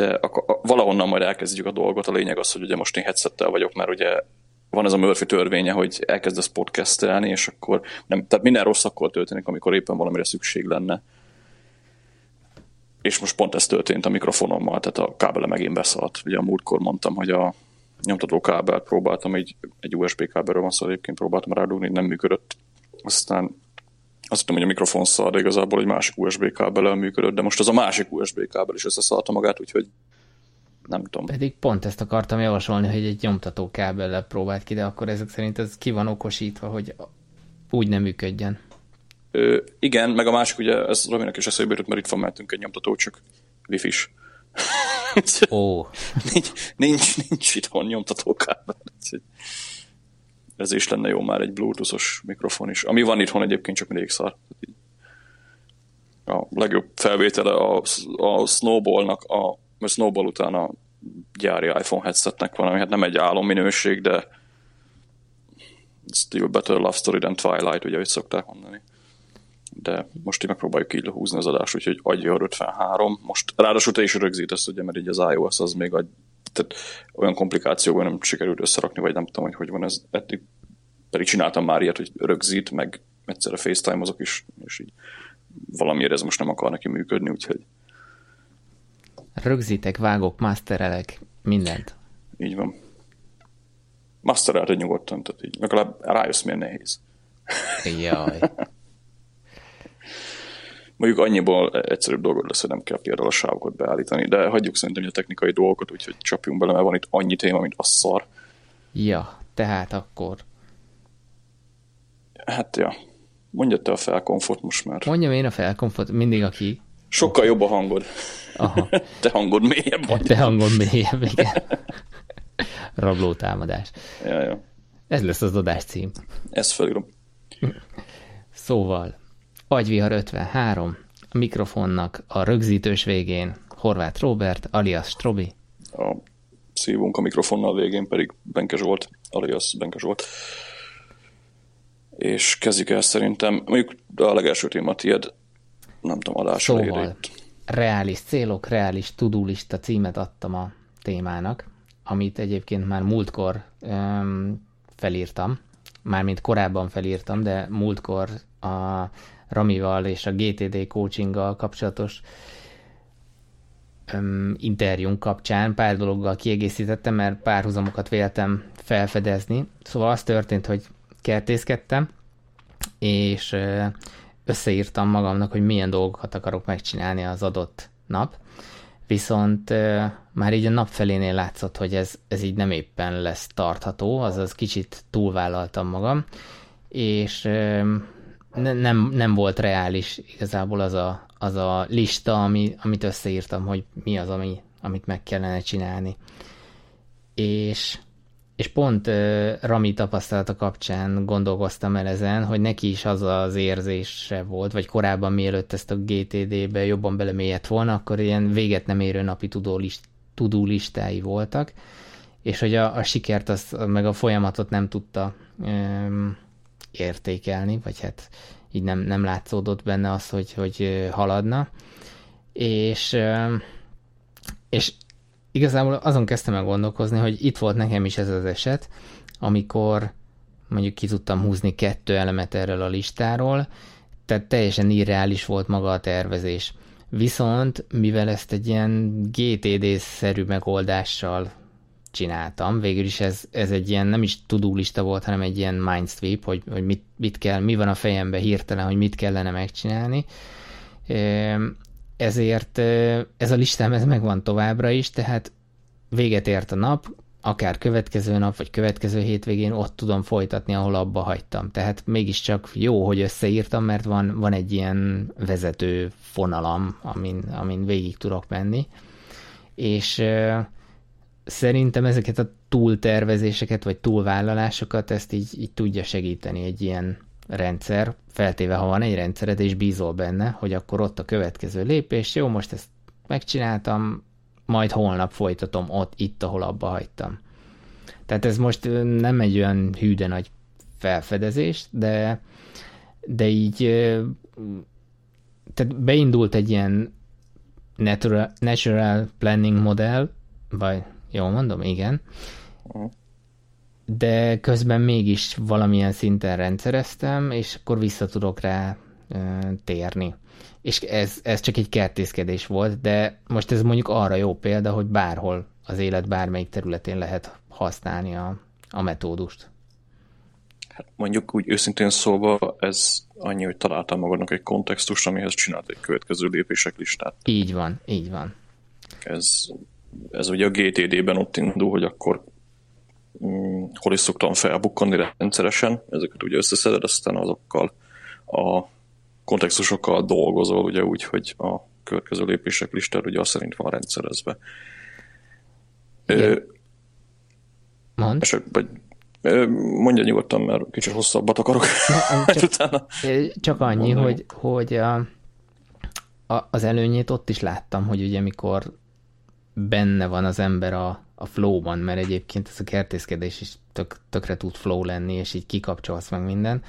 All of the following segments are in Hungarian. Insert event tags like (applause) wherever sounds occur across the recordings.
de a, valahonnan majd elkezdjük a dolgot. A lényeg az, hogy ugye most én headsettel vagyok, mert ugye van ez a Murphy törvénye, hogy elkezdesz podcastelni, és akkor nem, tehát minden rossz akkor történik, amikor éppen valamire szükség lenne. És most pont ez történt a mikrofonommal, tehát a kábele megint beszaladt. Ugye a múltkor mondtam, hogy a nyomtató kábelt próbáltam, egy, egy USB kábelről van szó, egyébként próbáltam rádugni, nem működött. Aztán azt hittem, hogy a mikrofon szar, de igazából egy másik USB kábel működött, de most az a másik USB kábel is összeszalta magát, úgyhogy nem tudom. Pedig pont ezt akartam javasolni, hogy egy nyomtató kábellel próbált ki, de akkor ezek szerint ez ki van okosítva, hogy úgy nem működjen. Ö, igen, meg a másik, ugye ez Rominak is eszébe jutott, mert itt van mellettünk egy nyomtató, csak wifi-s. Ó. (laughs) nincs, nincs, nincs itthon nyomtató kábel. Ez is lenne jó már egy bluetoothos mikrofon is. Ami van itthon egyébként csak mindig szar. A legjobb felvétele a, a Snowballnak, a, a Snowball után a gyári iPhone headsetnek van, ami hát nem egy álomminőség, de still better love story than Twilight, ugye, hogy szokták mondani. De most így megpróbáljuk így lehúzni az adást, úgyhogy adja 53. Most ráadásul te is rögzítesz, ugye, mert így az iOS az még adj, tehát olyan komplikációban nem sikerült összerakni, vagy nem tudom, hogy hogy van ez eddig. Pedig csináltam már ilyet, hogy rögzít, meg egyszerre FaceTime azok is, és így valamiért ez most nem akar neki működni, úgyhogy Rögzítek, vágok, masterelek, mindent. Így van. Masterelted nyugodtan, tehát így legalább rájössz, milyen nehéz. Jaj. Mondjuk annyiból egyszerűbb dolgod lesz, hogy nem kell például a sávokat beállítani, de hagyjuk szerintem a technikai dolgokat, úgyhogy csapjunk bele, mert van itt annyi téma, mint a szar. Ja, tehát akkor. Hát ja. Mondja te a felkomfort most már. Mondjam én a felkomfort, mindig aki... Sokkal jobb a hangod. Aha. (laughs) Te hangod mélyebb vagy. Te hangod mélyebb, igen. (laughs) Rabló támadás. Ja, ja. Ez lesz az adás cím. Ez felírom. Szóval, Agyvihar 53, a mikrofonnak a rögzítős végén Horváth Robert, alias Strobi. A szívunk a mikrofonnal végén pedig Benke Zsolt, alias Benke Zsolt. És kezdjük el szerintem, mondjuk a legelső téma tiéd, nem tudom, adásra szóval, reális célok, reális tudulista címet adtam a témának, amit egyébként már múltkor öm, felírtam, mármint korábban felírtam, de múltkor a Ramival és a GTD coachinggal kapcsolatos öm, interjún kapcsán pár dologgal kiegészítettem, mert párhuzamokat véltem felfedezni. Szóval az történt, hogy kertészkedtem, és összeírtam magamnak, hogy milyen dolgokat akarok megcsinálni az adott nap, viszont már így a nap felénél látszott, hogy ez, ez így nem éppen lesz tartható, azaz kicsit túlvállaltam magam, és ne, nem, nem volt reális igazából az a, az a lista, ami, amit összeírtam, hogy mi az, ami, amit meg kellene csinálni. És és pont uh, Rami tapasztalata kapcsán gondolkoztam el ezen, hogy neki is az az érzése volt, vagy korábban mielőtt ezt a GTD-be jobban belemélyedt volna, akkor ilyen véget nem érő napi tudólist, tudólistái voltak, és hogy a, a sikert, az, meg a folyamatot nem tudta um, értékelni, vagy hát így nem, nem látszódott benne az, hogy, hogy haladna. És, és igazából azon kezdtem el gondolkozni, hogy itt volt nekem is ez az eset, amikor mondjuk ki tudtam húzni kettő elemet erről a listáról, tehát teljesen irreális volt maga a tervezés. Viszont, mivel ezt egy ilyen GTD-szerű megoldással csináltam, végül is ez, ez egy ilyen nem is tudólista volt, hanem egy ilyen mindsweep, hogy, hogy mit, mit kell, mi van a fejembe hirtelen, hogy mit kellene megcsinálni ezért ez a listám ez megvan továbbra is, tehát véget ért a nap, akár következő nap, vagy következő hétvégén ott tudom folytatni, ahol abba hagytam. Tehát mégiscsak jó, hogy összeírtam, mert van, van egy ilyen vezető fonalam, amin, amin végig tudok menni. És szerintem ezeket a túltervezéseket, vagy túlvállalásokat, ezt így, így tudja segíteni egy ilyen rendszer, feltéve ha van egy rendszered, és bízol benne, hogy akkor ott a következő lépés, jó, most ezt megcsináltam, majd holnap folytatom ott, itt, ahol abba hagytam. Tehát ez most nem egy olyan hűde nagy felfedezés, de, de így tehát beindult egy ilyen natural, natural planning modell, vagy jól mondom, igen, de közben mégis valamilyen szinten rendszereztem, és akkor vissza tudok rá ö, térni. És ez, ez csak egy kertészkedés volt, de most ez mondjuk arra jó példa, hogy bárhol az élet bármelyik területén lehet használni a, a metódust. Hát mondjuk úgy őszintén szólva, ez annyi, hogy találtam magadnak egy kontextust, amihez csinált egy következő lépések listát. Így van, így van. Ez, ez ugye a GTD-ben ott indul, hogy akkor hm, hol is szoktam felbukkani rendszeresen, ezeket ugye összeszeded, aztán azokkal a kontextusokkal dolgozol, ugye úgy, hogy a következő lépések listád ugye azt szerint van rendszerezve. Igen. Mond. Eset, vagy Mondja nyugodtan, mert kicsit hosszabbat akarok. Ne, (laughs) csak, utána csak annyi, mondani. hogy, hogy a, a, az előnyét ott is láttam, hogy ugye mikor benne van az ember a, a flow-ban, mert egyébként ez a kertészkedés is tök, tökre tud flow lenni, és így kikapcsolsz meg minden,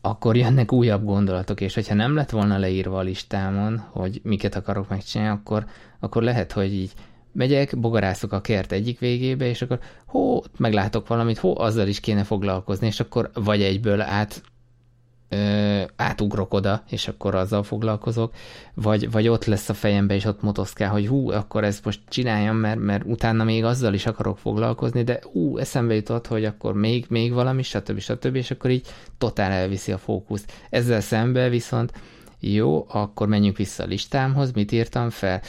akkor jönnek újabb gondolatok, és hogyha nem lett volna leírva a listámon, hogy miket akarok megcsinálni, akkor, akkor lehet, hogy így megyek, bogarászok a kert egyik végébe, és akkor hó, meglátok valamit, hó, azzal is kéne foglalkozni, és akkor vagy egyből át ö, átugrok oda, és akkor azzal foglalkozok, vagy, vagy ott lesz a fejembe, és ott motoszkál, hogy hú, akkor ezt most csináljam, mert, mert utána még azzal is akarok foglalkozni, de hú, eszembe jutott, hogy akkor még, még valami, stb. stb. és akkor így totál elviszi a fókuszt. Ezzel szembe viszont jó, akkor menjünk vissza a listámhoz, mit írtam fel,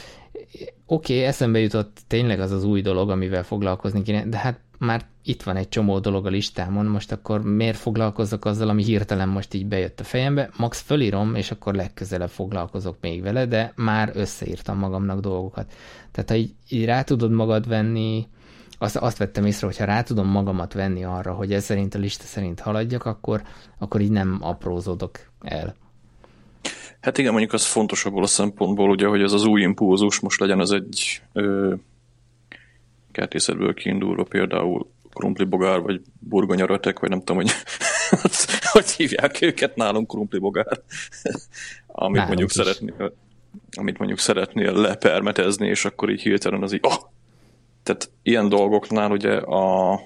oké, okay, eszembe jutott tényleg az az új dolog, amivel foglalkozni kéne, de hát már itt van egy csomó dolog a listámon, most akkor miért foglalkozok azzal, ami hirtelen most így bejött a fejembe, max fölírom, és akkor legközelebb foglalkozok még vele, de már összeírtam magamnak dolgokat. Tehát ha így, így rá tudod magad venni, azt, azt vettem észre, hogy ha rá tudom magamat venni arra, hogy ez szerint a lista szerint haladjak, akkor, akkor így nem aprózódok el. Hát igen, mondjuk az fontos abból a szempontból, ugye, hogy ez az új impulzus most legyen az egy ö, kertészetből kiindulva például krumplibogár, vagy burgonyarötek, vagy nem tudom, hogy (laughs) hogy hívják őket, nálunk krumplibogár, (laughs) amit nálunk mondjuk szeretnél, amit mondjuk szeretnél lepermetezni, és akkor így hirtelen az így, oh! Tehát ilyen dolgoknál ugye a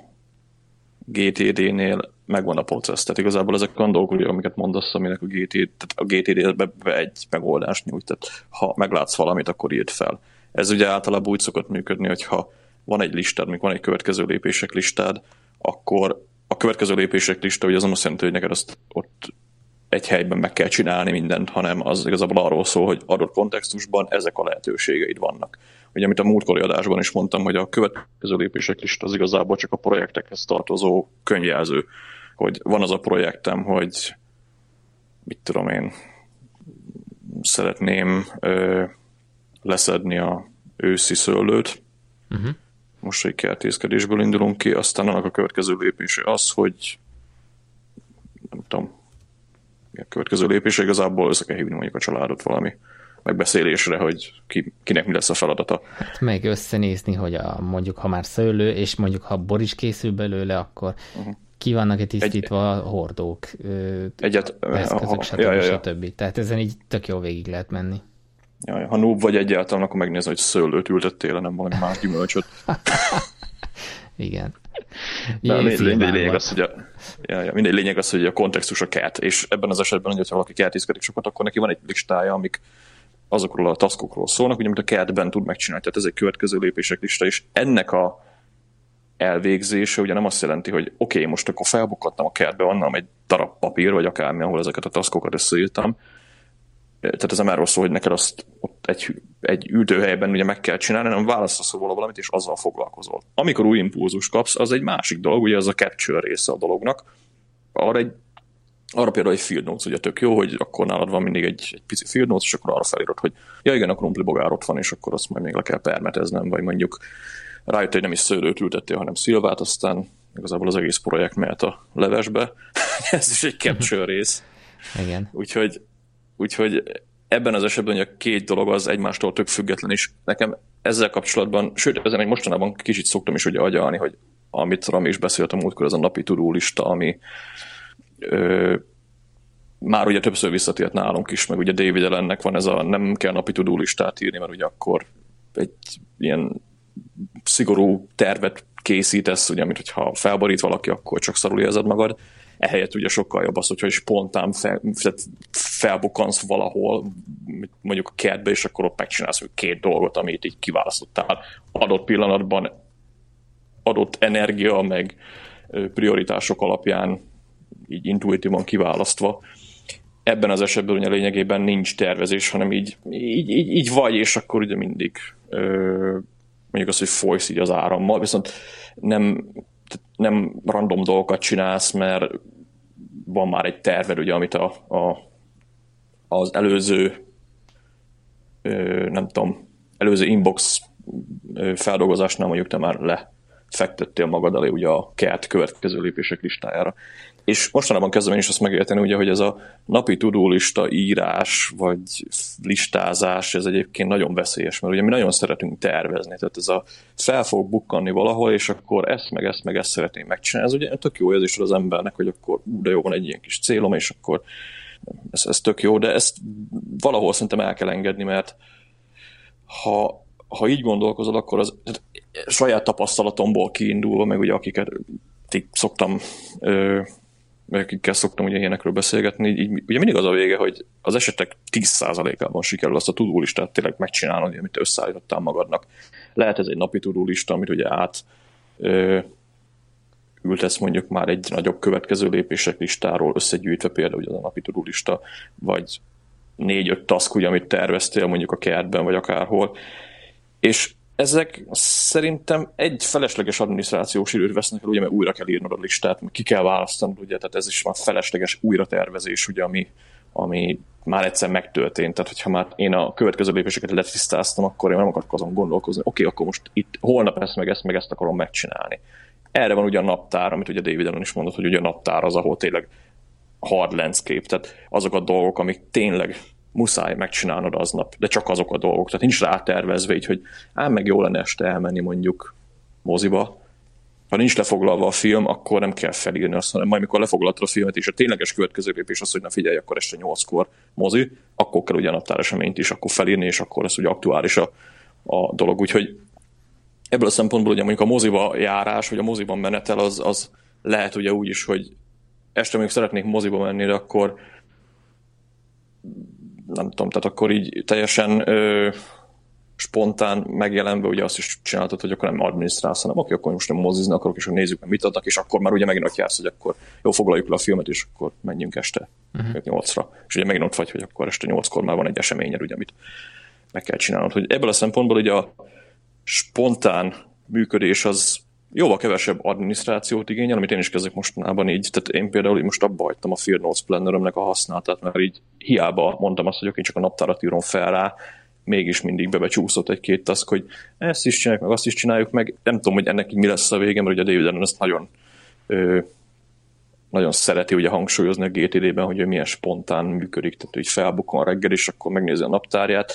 GTD-nél megvan a processz. Tehát igazából ezek olyan dolgok, ugye, amiket mondasz, aminek a GTD, tehát a GTD be, be egy megoldást nyújt. Tehát ha meglátsz valamit, akkor írd fel. Ez ugye általában úgy szokott működni, hogyha van egy listád, mikor van egy következő lépések listád, akkor a következő lépések lista, ugye az nem azt jelenti, hogy neked azt ott egy helyben meg kell csinálni mindent, hanem az igazából arról szól, hogy adott kontextusban ezek a lehetőségeid vannak. Ugye, amit a múltkori adásban is mondtam, hogy a következő lépések lista az igazából csak a projektekhez tartozó könyvjelző hogy van az a projektem, hogy mit tudom én, szeretném ö, leszedni a őszi szőlőt, uh-huh. Most egy kertészkedésből indulunk ki, aztán annak a következő lépése az, hogy nem tudom, a következő lépése igazából össze kell hívni mondjuk a családot valami megbeszélésre, hogy ki, kinek mi lesz a feladata. Hát meg összenézni, hogy a, mondjuk ha már szőlő, és mondjuk ha bor is készül belőle, akkor uh-huh ki vannak-e tisztítva egy, hordók, egyet, eszközök, stb. Ja, ja, ja. stb. Tehát ezen így tök jó végig lehet menni. Ja, ha noob vagy egyáltalán, akkor megnézni, hogy szőlőt ültettél, nem valami más gyümölcsöt. (laughs) Igen. De mindegy, mindegy lényeg az, hogy a, ja, ja, mindegy lényeg az, hogy a kontextus a kert, és ebben az esetben, hogyha valaki kertészkedik sokat, akkor neki van egy listája, amik azokról a taskokról szólnak, ugye, amit a kertben tud megcsinálni. Tehát ez egy következő lépések lista, és ennek a elvégzése ugye nem azt jelenti, hogy oké, okay, most akkor felbukadtam a kertbe, onnan egy darab papír, vagy akármi, ahol ezeket a taszkokat összeírtam. Tehát ez nem arról szól, hogy neked azt ott egy, egy ültőhelyben ugye meg kell csinálni, hanem választasz róla valamit, és azzal foglalkozol. Amikor új impulzus kapsz, az egy másik dolog, ugye az a capture része a dolognak. Arra egy arra például egy field notes ugye tök jó, hogy akkor nálad van mindig egy, egy pici field notes, és akkor arra felírod, hogy ja igen, a krumpli bogár ott van, és akkor azt majd még le kell permeteznem, vagy mondjuk rájött, hogy nem is szőlőt ültettél, hanem szilvát, aztán igazából az egész projekt mehet a levesbe. (laughs) Ez is egy capture rész. Igen. Úgyhogy, úgyhogy ebben az esetben hogy a két dolog az egymástól tök független, és nekem ezzel kapcsolatban, sőt, ezen egy mostanában kicsit szoktam is ugye agyalni, hogy amit Rami is beszélt a múltkor, ez a napi tudólista, ami ö, már ugye többször visszatért nálunk is, meg ugye David ellennek van ez a nem kell napi tudólistát írni, mert ugye akkor egy ilyen szigorú tervet készítesz, ugye, mint hogyha felborít valaki, akkor csak szarul érzed magad. Ehelyett ugye sokkal jobb az, hogyha spontán fel, felbukansz valahol, mondjuk a kertbe, és akkor ott megcsinálsz két dolgot, amit így kiválasztottál adott pillanatban, adott energia, meg prioritások alapján így intuitívan kiválasztva. Ebben az esetben ugye lényegében nincs tervezés, hanem így, így, így, így vagy, és akkor ugye mindig ö, mondjuk az, hogy folysz így az árammal, viszont nem, nem random dolgokat csinálsz, mert van már egy terved, ugye, amit a, a, az előző ö, nem tudom, előző inbox feldolgozásnál mondjuk te már lefektettél magad elé ugye a kert következő lépések listájára. És mostanában kezdem én is azt megérteni, ugye, hogy ez a napi tudólista írás, vagy listázás, ez egyébként nagyon veszélyes, mert ugye mi nagyon szeretünk tervezni, tehát ez a fel fog bukkanni valahol, és akkor ezt, meg ezt, meg ezt szeretném megcsinálni. Ez ugye tök jó érzés az embernek, hogy akkor ú, de jó, van egy ilyen kis célom, és akkor ez, ez tök jó, de ezt valahol szerintem el kell engedni, mert ha, ha így gondolkozol, akkor az saját tapasztalatomból kiindulva, meg ugye akiket szoktam ö, akikkel szoktam ugye ilyenekről beszélgetni, így, ugye mindig az a vége, hogy az esetek 10%-ában sikerül azt a tudólistát tényleg megcsinálni, amit összeállítottál magadnak. Lehet ez egy napi tudólista, amit ugye át ö, ültesz mondjuk már egy nagyobb következő lépések listáról összegyűjtve például ugye a napi tudólista, vagy négy-öt task, ugye, amit terveztél mondjuk a kertben, vagy akárhol, és ezek szerintem egy felesleges adminisztrációs időt vesznek el, ugye, mert újra kell írnod a listát, ki kell választanod, ugye, tehát ez is már felesleges újratervezés, ugye, ami, ami már egyszer megtörtént. Tehát, hogyha már én a következő lépéseket letisztáztam, akkor én nem akarok azon gondolkozni, oké, okay, akkor most itt holnap ezt meg ezt meg ezt akarom megcsinálni. Erre van ugye a naptár, amit ugye David Allen is mondott, hogy ugye a naptár az, ahol tényleg hard landscape, tehát azok a dolgok, amik tényleg muszáj megcsinálnod aznap, de csak azok a dolgok. Tehát nincs rátervezve így, hogy ám meg jó lenne este elmenni mondjuk moziba. Ha nincs lefoglalva a film, akkor nem kell felírni azt, hanem majd mikor lefoglaltad a filmet, és a tényleges következő lépés az, hogy na figyelj, akkor este 8-kor mozi, akkor kell ugye a naptár eseményt is akkor felírni, és akkor lesz ugye aktuális a, a dolog. Úgyhogy ebből a szempontból ugye mondjuk a moziba járás, vagy a moziban menetel, az, az lehet ugye úgy is, hogy este még szeretnék moziba menni, de akkor nem tudom, tehát akkor így teljesen ö, spontán megjelenve ugye azt is csináltad, hogy akkor nem adminisztrálsz, hanem oké, akkor most nem mozizni akarok, és akkor nézzük meg mit adnak, és akkor már ugye megint ott jársz, hogy akkor jó, foglaljuk le a filmet, és akkor menjünk este uh-huh. Mhm. 8-ra. És ugye megint ott vagy, hogy akkor este 8-kor már van egy eseményed, ugye, amit meg kell csinálnod. Hogy ebből a szempontból ugye a spontán működés az jóval kevesebb adminisztrációt igényel, amit én is kezdek mostanában így. Tehát én például most abba hagytam a Fear Notes Plannerömnek a használatát, mert így hiába mondtam azt, hogy én csak a naptárat írom fel rá, mégis mindig bebecsúszott egy-két task, hogy ezt is csináljuk, meg azt is csináljuk, meg. Nem tudom, hogy ennek így mi lesz a vége, mert ugye David Allen ezt nagyon ö, nagyon szereti ugye hangsúlyozni a GTD-ben, hogy milyen spontán működik, tehát hogy felbukon reggel, és akkor megnézi a naptárját,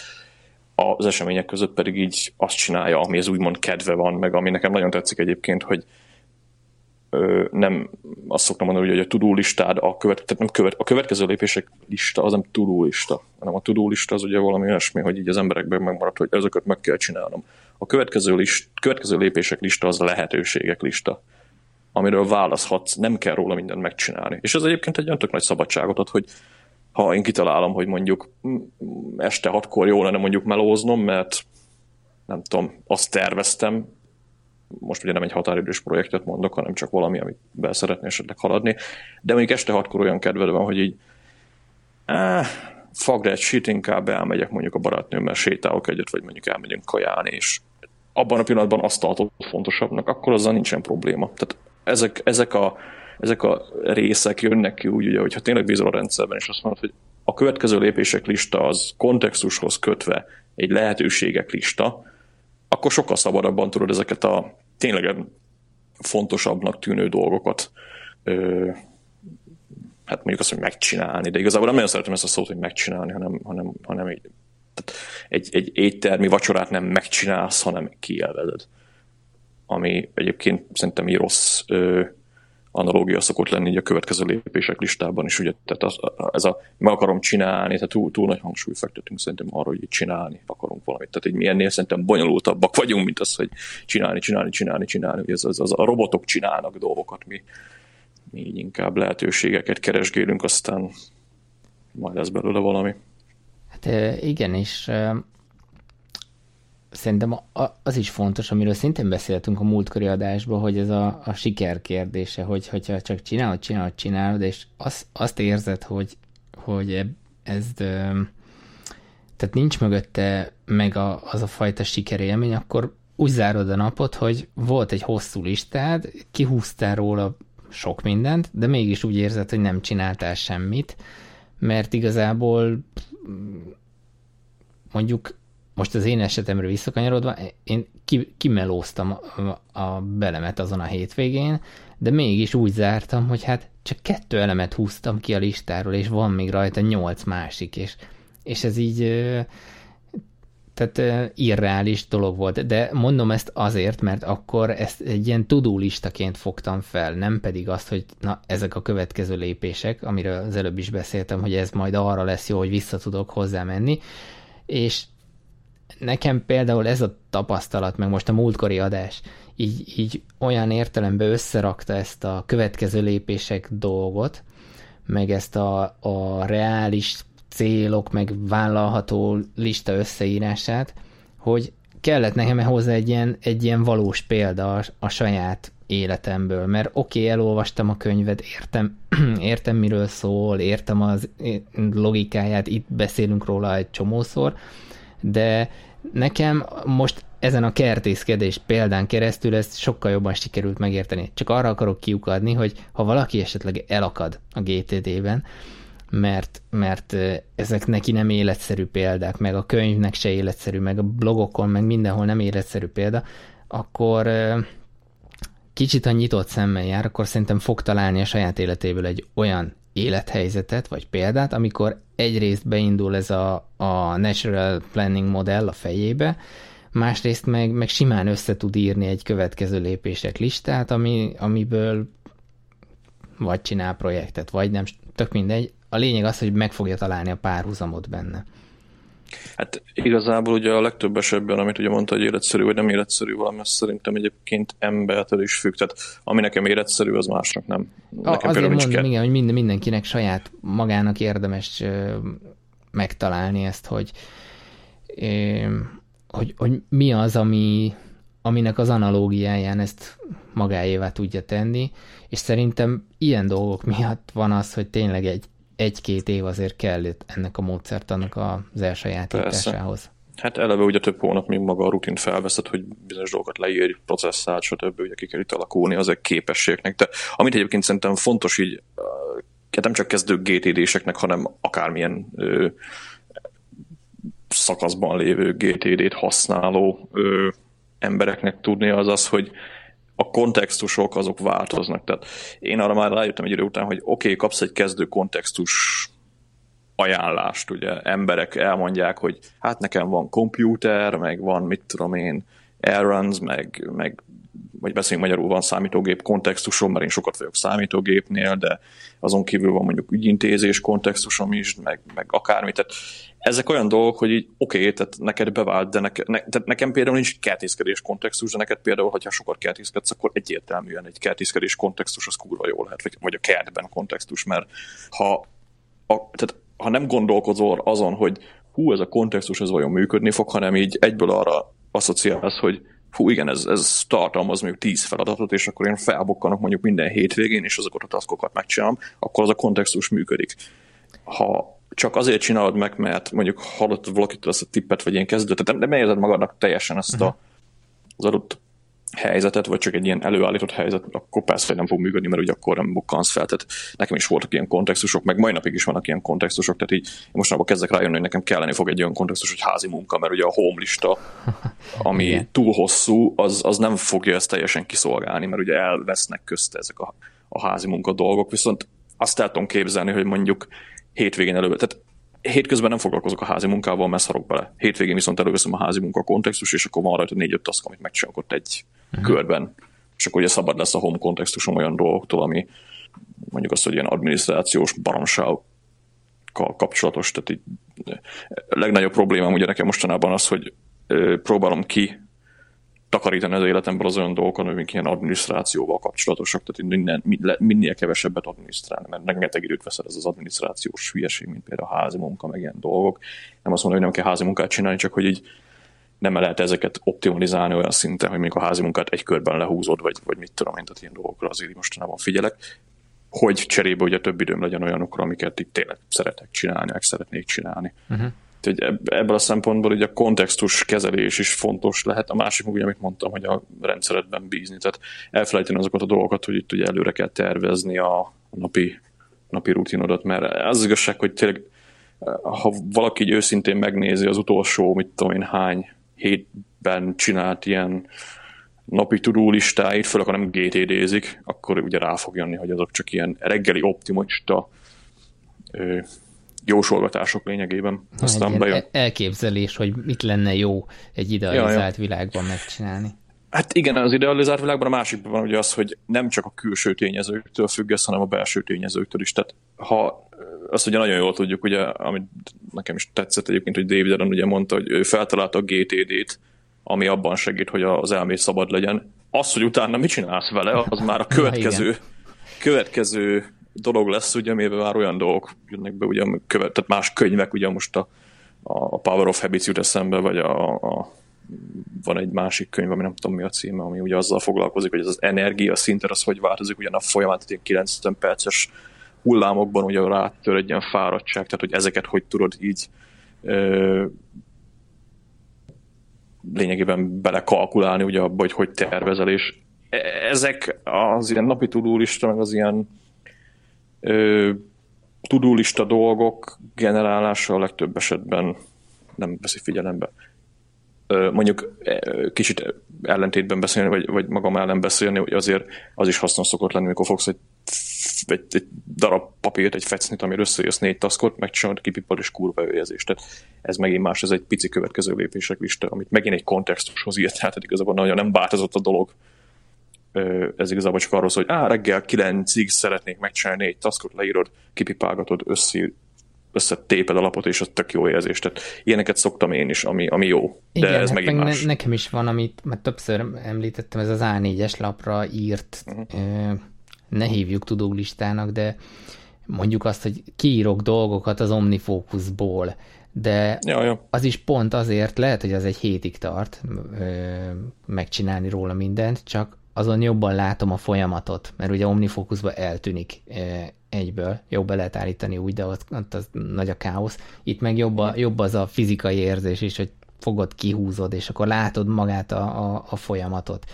az események között pedig így azt csinálja, ami ez úgymond kedve van, meg ami nekem nagyon tetszik egyébként, hogy ö, nem azt szoktam mondani, hogy a tudó listád, a, követ, tehát nem követ, a következő lépések lista az nem tudó lista, hanem a tudó lista az ugye valami olyasmi, hogy így az emberekben megmaradt, hogy ezeket meg kell csinálnom. A következő, list, következő lépések lista az a lehetőségek lista amiről választhatsz, nem kell róla mindent megcsinálni. És ez egyébként egy olyan tök nagy szabadságot ad, hogy ha én kitalálom, hogy mondjuk este hatkor jó lenne mondjuk melóznom, mert nem tudom, azt terveztem, most ugye nem egy határidős projektet mondok, hanem csak valami, amit be szeretné esetleg haladni, de mondjuk este hatkor olyan kedved van, hogy így eh, fagd egy shit, inkább elmegyek mondjuk a barátnőmmel sétálok egyet, vagy mondjuk elmegyünk kajálni, és abban a pillanatban azt tartod fontosabbnak, akkor azzal nincsen probléma. Tehát ezek, ezek a ezek a részek jönnek ki úgy, ugye, hogyha tényleg bízol a rendszerben, és azt mondod, hogy a következő lépések lista az kontextushoz kötve egy lehetőségek lista, akkor sokkal szabadabban tudod ezeket a tényleg fontosabbnak tűnő dolgokat ö, hát mondjuk azt, hogy megcsinálni, de igazából nem nagyon szeretem ezt a szót, hogy megcsinálni, hanem, hanem, hanem egy, tehát egy, egy éttermi vacsorát nem megcsinálsz, hanem kielveded. Ami egyébként szerintem így rossz ö, analógia szokott lenni így a következő lépések listában is, ugye, tehát az, ez a meg akarom csinálni, tehát túl, túl nagy hangsúly fektetünk szerintem arra, hogy csinálni akarunk valamit. Tehát egy milyennél szerintem bonyolultabbak vagyunk, mint az, hogy csinálni, csinálni, csinálni, csinálni. Ez, az, az, a robotok csinálnak dolgokat, mi, mi így inkább lehetőségeket keresgélünk, aztán majd lesz belőle valami. Hát igen, és szerintem az is fontos, amiről szintén beszéltünk a múltkori adásban, hogy ez a, a siker kérdése, hogy, hogyha csak csinálod, csinálod, csinálod, és az, azt érzed, hogy, hogy ez tehát nincs mögötte meg a, az a fajta sikerélmény, akkor úgy zárod a napot, hogy volt egy hosszú listád, kihúztál róla sok mindent, de mégis úgy érzed, hogy nem csináltál semmit, mert igazából mondjuk most az én esetemről visszakanyarodva, én ki, kimelóztam a, belemet azon a hétvégén, de mégis úgy zártam, hogy hát csak kettő elemet húztam ki a listáról, és van még rajta nyolc másik, és, és ez így tehát irreális dolog volt. De mondom ezt azért, mert akkor ezt egy ilyen tudó listaként fogtam fel, nem pedig azt, hogy na, ezek a következő lépések, amiről az előbb is beszéltem, hogy ez majd arra lesz jó, hogy vissza tudok hozzá menni, és nekem például ez a tapasztalat, meg most a múltkori adás, így, így olyan értelemben összerakta ezt a következő lépések dolgot, meg ezt a, a reális célok, meg vállalható lista összeírását, hogy kellett nekem hozzá egy ilyen, egy ilyen valós példa a, saját életemből, mert oké, okay, elolvastam a könyvet, értem, (clears throat) értem miről szól, értem az logikáját, itt beszélünk róla egy csomószor, de nekem most ezen a kertészkedés példán keresztül ezt sokkal jobban sikerült megérteni. Csak arra akarok kiukadni, hogy ha valaki esetleg elakad a GTD-ben, mert, mert ezek neki nem életszerű példák, meg a könyvnek se életszerű, meg a blogokon, meg mindenhol nem életszerű példa, akkor kicsit, ha nyitott szemmel jár, akkor szerintem fog találni a saját életéből egy olyan élethelyzetet, vagy példát, amikor egyrészt beindul ez a, a natural planning modell a fejébe, másrészt meg, meg simán össze tud írni egy következő lépések listát, ami, amiből vagy csinál projektet, vagy nem, tök mindegy. A lényeg az, hogy meg fogja találni a párhuzamot benne. Hát igazából ugye a legtöbb esetben, amit ugye mondta, hogy életszerű vagy nem életszerű valami, az szerintem egyébként embertől is függ. Tehát ami nekem életszerű, az másnak nem. Nekem Azért mondom, kell... igen, hogy minden, mindenkinek saját magának érdemes megtalálni ezt, hogy, hogy, hogy mi az, ami, aminek az analógiáján ezt magáévá tudja tenni, és szerintem ilyen dolgok miatt van az, hogy tényleg egy egy-két év azért kell ennek a módszertannak az elsajátításához. Hát eleve ugye több hónap, még maga a rutin felveszed, hogy bizonyos dolgokat leírj, processzált, stb. ugye ki kell itt alakulni egy képességnek. De amit egyébként szerintem fontos így, hát nem csak kezdő GTD-seknek, hanem akármilyen ö, szakaszban lévő GTD-t használó ö, embereknek tudni az az, hogy a kontextusok azok változnak. Tehát én arra már rájöttem egy idő után, hogy oké, okay, kapsz egy kezdő kontextus ajánlást, ugye emberek elmondják, hogy hát nekem van komputer, meg van mit tudom én, errands, meg, meg vagy beszéljünk magyarul, van számítógép kontextusom, mert én sokat vagyok számítógépnél, de azon kívül van mondjuk ügyintézés kontextusom is, meg, meg akármi. Tehát ezek olyan dolgok, hogy így oké, okay, tehát neked bevált, de neke, ne, tehát nekem például nincs kertészkedés kontextus, de neked például, hogyha sokat kertészkedsz, akkor egyértelműen egy kertészkedés kontextus az kurva jó lehet, vagy, vagy a kertben kontextus, mert ha, a, tehát, ha nem gondolkozol azon, hogy hú, ez a kontextus, ez vajon működni fog, hanem így egyből arra asszociálsz, hogy hú, igen, ez, ez tartalmaz mondjuk 10 feladatot, és akkor én felbukkanok mondjuk minden hétvégén, és azokat a taskokat megcsinálom, akkor az a kontextus működik. Ha csak azért csinálod meg, mert mondjuk hallott valakitől azt a tippet, vagy ilyen kezdőt, tehát nem, nem érzed magadnak teljesen ezt a, mhm. az adott helyzetet, vagy csak egy ilyen előállított helyzet, akkor persze, nem fog működni, mert ugye akkor nem bukkansz fel. Tehát nekem is voltak ilyen kontextusok, meg mai napig is vannak ilyen kontextusok, tehát így mostanában kezdek rájönni, hogy nekem kellene fog egy olyan kontextus, hogy házi munka, mert ugye a home lista, (laughs) ami Igen. túl hosszú, az, az nem fogja ezt teljesen kiszolgálni, mert ugye elvesznek közte ezek a, a házi munka dolgok, viszont azt el tudom képzelni, hogy mondjuk hétvégén előbb, tehát hétközben nem foglalkozok a házi munkával, mert szarok bele. Hétvégén viszont előveszem a házi munka kontextus, és akkor van rajta négy-öt task, amit megcsinálok ott egy uh-huh. körben. és akkor ugye szabad lesz a home kontextusom olyan dolgoktól, ami mondjuk azt, hogy ilyen adminisztrációs baromságokkal kapcsolatos. Tehát így, legnagyobb problémám ugye nekem mostanában az, hogy próbálom ki takarítani az életemből az olyan dolgokon, amik ilyen adminisztrációval kapcsolatosak, tehát minden, minél kevesebbet adminisztrálni, mert rengeteg időt veszel ez az adminisztrációs hülyeség, mint például a házi munka, meg ilyen dolgok. Nem azt mondom, hogy nem kell házi munkát csinálni, csak hogy így nem lehet ezeket optimalizálni olyan szinten, hogy mondjuk a házi munkát egy körben lehúzod, vagy, vagy mit tudom én, tehát ilyen dolgokra azért mostanában figyelek, hogy cserébe ugye több időm legyen olyanokra, amiket itt tényleg szeretek csinálni, meg szeretnék csinálni. Uh-huh. Tehát ebből a szempontból ugye a kontextus kezelés is fontos lehet. A másik, ugye, amit mondtam, hogy a rendszeredben bízni. Tehát elfelejteni azokat a dolgokat, hogy itt ugye előre kell tervezni a napi, napi rutinodat, mert az igazság, hogy tényleg ha valaki így őszintén megnézi az utolsó, mit tudom én, hány hétben csinált ilyen napi tudó listáit, főleg ha nem GTD-zik, akkor ugye rá fog jönni, hogy azok csak ilyen reggeli optimista jósolgatások lényegében. Aztán egy bejön. elképzelés, hogy mit lenne jó egy idealizált ja, világban megcsinálni. Hát igen, az idealizált világban a másikban van ugye az, hogy nem csak a külső tényezőktől függesz, hanem a belső tényezőktől is. Tehát ha azt ugye nagyon jól tudjuk, ugye, amit nekem is tetszett egyébként, hogy David Allen ugye mondta, hogy ő feltalálta a GTD-t, ami abban segít, hogy az elmét szabad legyen. Az, hogy utána mit csinálsz vele, az már a (laughs) következő, következő dolog lesz, ugye, amiben már olyan dolgok jönnek be, ugye, követ, tehát más könyvek, ugye most a, a Power of Habits jut eszembe, vagy a, a van egy másik könyv, ami nem tudom mi a címe, ami ugye azzal foglalkozik, hogy ez az energia szinten az hogy változik, ugyan a folyamat ilyen 90 perces hullámokban ugye rátör egy ilyen fáradtság, tehát hogy ezeket hogy tudod így ö, lényegében belekalkulálni ugye abba, hogy hogy tervezel, és e, ezek az ilyen napi tudólista, meg az ilyen tudólista dolgok generálása a legtöbb esetben nem veszi figyelembe. Mondjuk kicsit ellentétben beszélni, vagy, vagy magam ellen beszélni, hogy azért az is hasznos szokott lenni, amikor fogsz egy, egy, egy darab papírt, egy fecnit, amire összejössz négy taszkot, megcsinálod, kipipad és kurva őjezést. Tehát ez megint más, ez egy pici következő lépések lista, amit megint egy kontextushoz írt, tehát igazából nagyon nem változott a dolog ez igazából csak arról szól, hogy á, reggel 9-ig szeretnék megcsinálni egy taskot, leírod, kipipálgatod, össze, összetéped a lapot, és az tök jó érzés. Tehát ilyeneket szoktam én is, ami, ami jó. De Igen, ez hát megint más. Ne, nekem is van, amit mert többször említettem, ez az A4-es lapra írt, uh-huh. ne hívjuk tudólistának, de mondjuk azt, hogy kiírok dolgokat az Omnifocusból, de ja, ja. az is pont azért lehet, hogy az egy hétig tart megcsinálni róla mindent, csak azon jobban látom a folyamatot, mert ugye Omnifocusban eltűnik e, egyből, jobb be lehet állítani úgy, de ott, ott az nagy a káosz. Itt meg jobb, a, jobb az a fizikai érzés is, hogy fogod, kihúzod, és akkor látod magát a, a, a folyamatot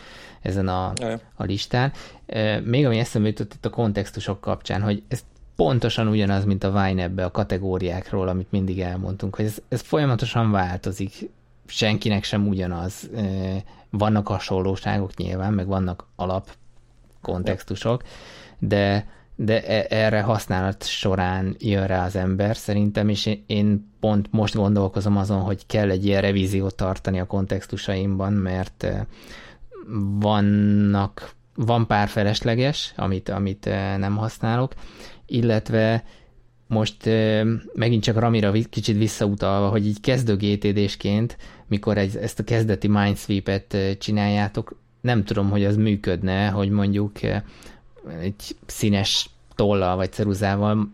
ezen a, a listán. E, még ami eszembe jutott itt a kontextusok kapcsán, hogy ez pontosan ugyanaz, mint a Vine a kategóriákról, amit mindig elmondtunk, hogy ez, ez folyamatosan változik, senkinek sem ugyanaz. Vannak hasonlóságok nyilván, meg vannak alap kontextusok, de, de e, erre használat során jön rá az ember szerintem, és én pont most gondolkozom azon, hogy kell egy ilyen revíziót tartani a kontextusaimban, mert vannak, van pár felesleges, amit, amit nem használok, illetve most megint csak Ramira kicsit visszautalva, hogy így kezdő GTD-sként, mikor egy, ezt a kezdeti Mindsweep-et csináljátok, nem tudom, hogy az működne, hogy mondjuk egy színes tollal vagy ceruzával,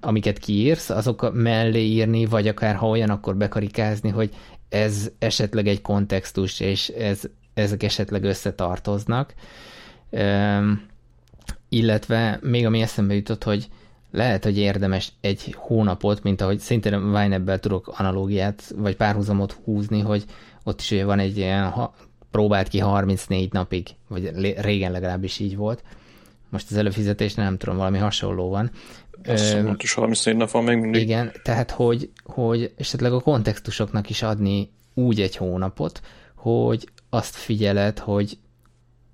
amiket kiírsz, azok mellé írni, vagy akár ha olyan, akkor bekarikázni, hogy ez esetleg egy kontextus, és ez, ezek esetleg összetartoznak. Illetve még ami eszembe jutott, hogy lehet, hogy érdemes egy hónapot, mint ahogy szintén Wine tudok analógiát, vagy párhuzamot húzni, hogy ott is van egy ilyen, ha, próbált ki 34 napig, vagy régen legalábbis így volt. Most az előfizetés nem tudom, valami hasonló van. Azt Ö, is 34 nap van még mindig. Igen, tehát hogy, hogy esetleg a kontextusoknak is adni úgy egy hónapot, hogy azt figyeled, hogy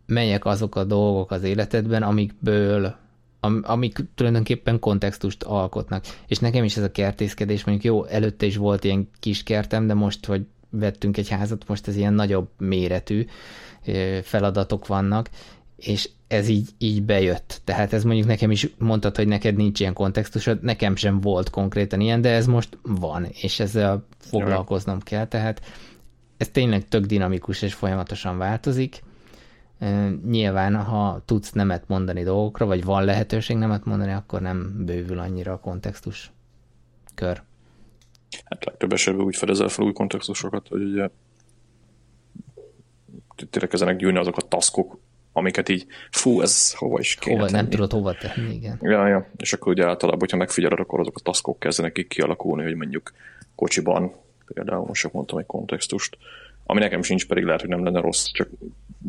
melyek azok a dolgok az életedben, amikből am, amik tulajdonképpen kontextust alkotnak. És nekem is ez a kertészkedés, mondjuk jó, előtte is volt ilyen kis kertem, de most, hogy vettünk egy házat, most ez ilyen nagyobb méretű feladatok vannak, és ez így, így bejött. Tehát ez mondjuk nekem is mondtad, hogy neked nincs ilyen kontextusod, nekem sem volt konkrétan ilyen, de ez most van, és ezzel foglalkoznom kell, tehát ez tényleg tök dinamikus és folyamatosan változik. Nyilván, ha tudsz nemet mondani dolgokra, vagy van lehetőség nemet mondani, akkor nem bővül annyira a kontextus kör. Hát legtöbb esetben úgy fedezel fel új kontextusokat, hogy ugye tényleg kezdenek gyűlni azok a taszkok, amiket így, fú, ez hova is kéne hova, Nem tudod hova tenni, igen. Ja, ja. És akkor ugye általában, hogyha megfigyeled, akkor azok a taszkok kezdenek így kialakulni, hogy mondjuk kocsiban, például most csak mondtam egy kontextust, ami nekem sincs, pedig lehet, hogy nem lenne rossz, csak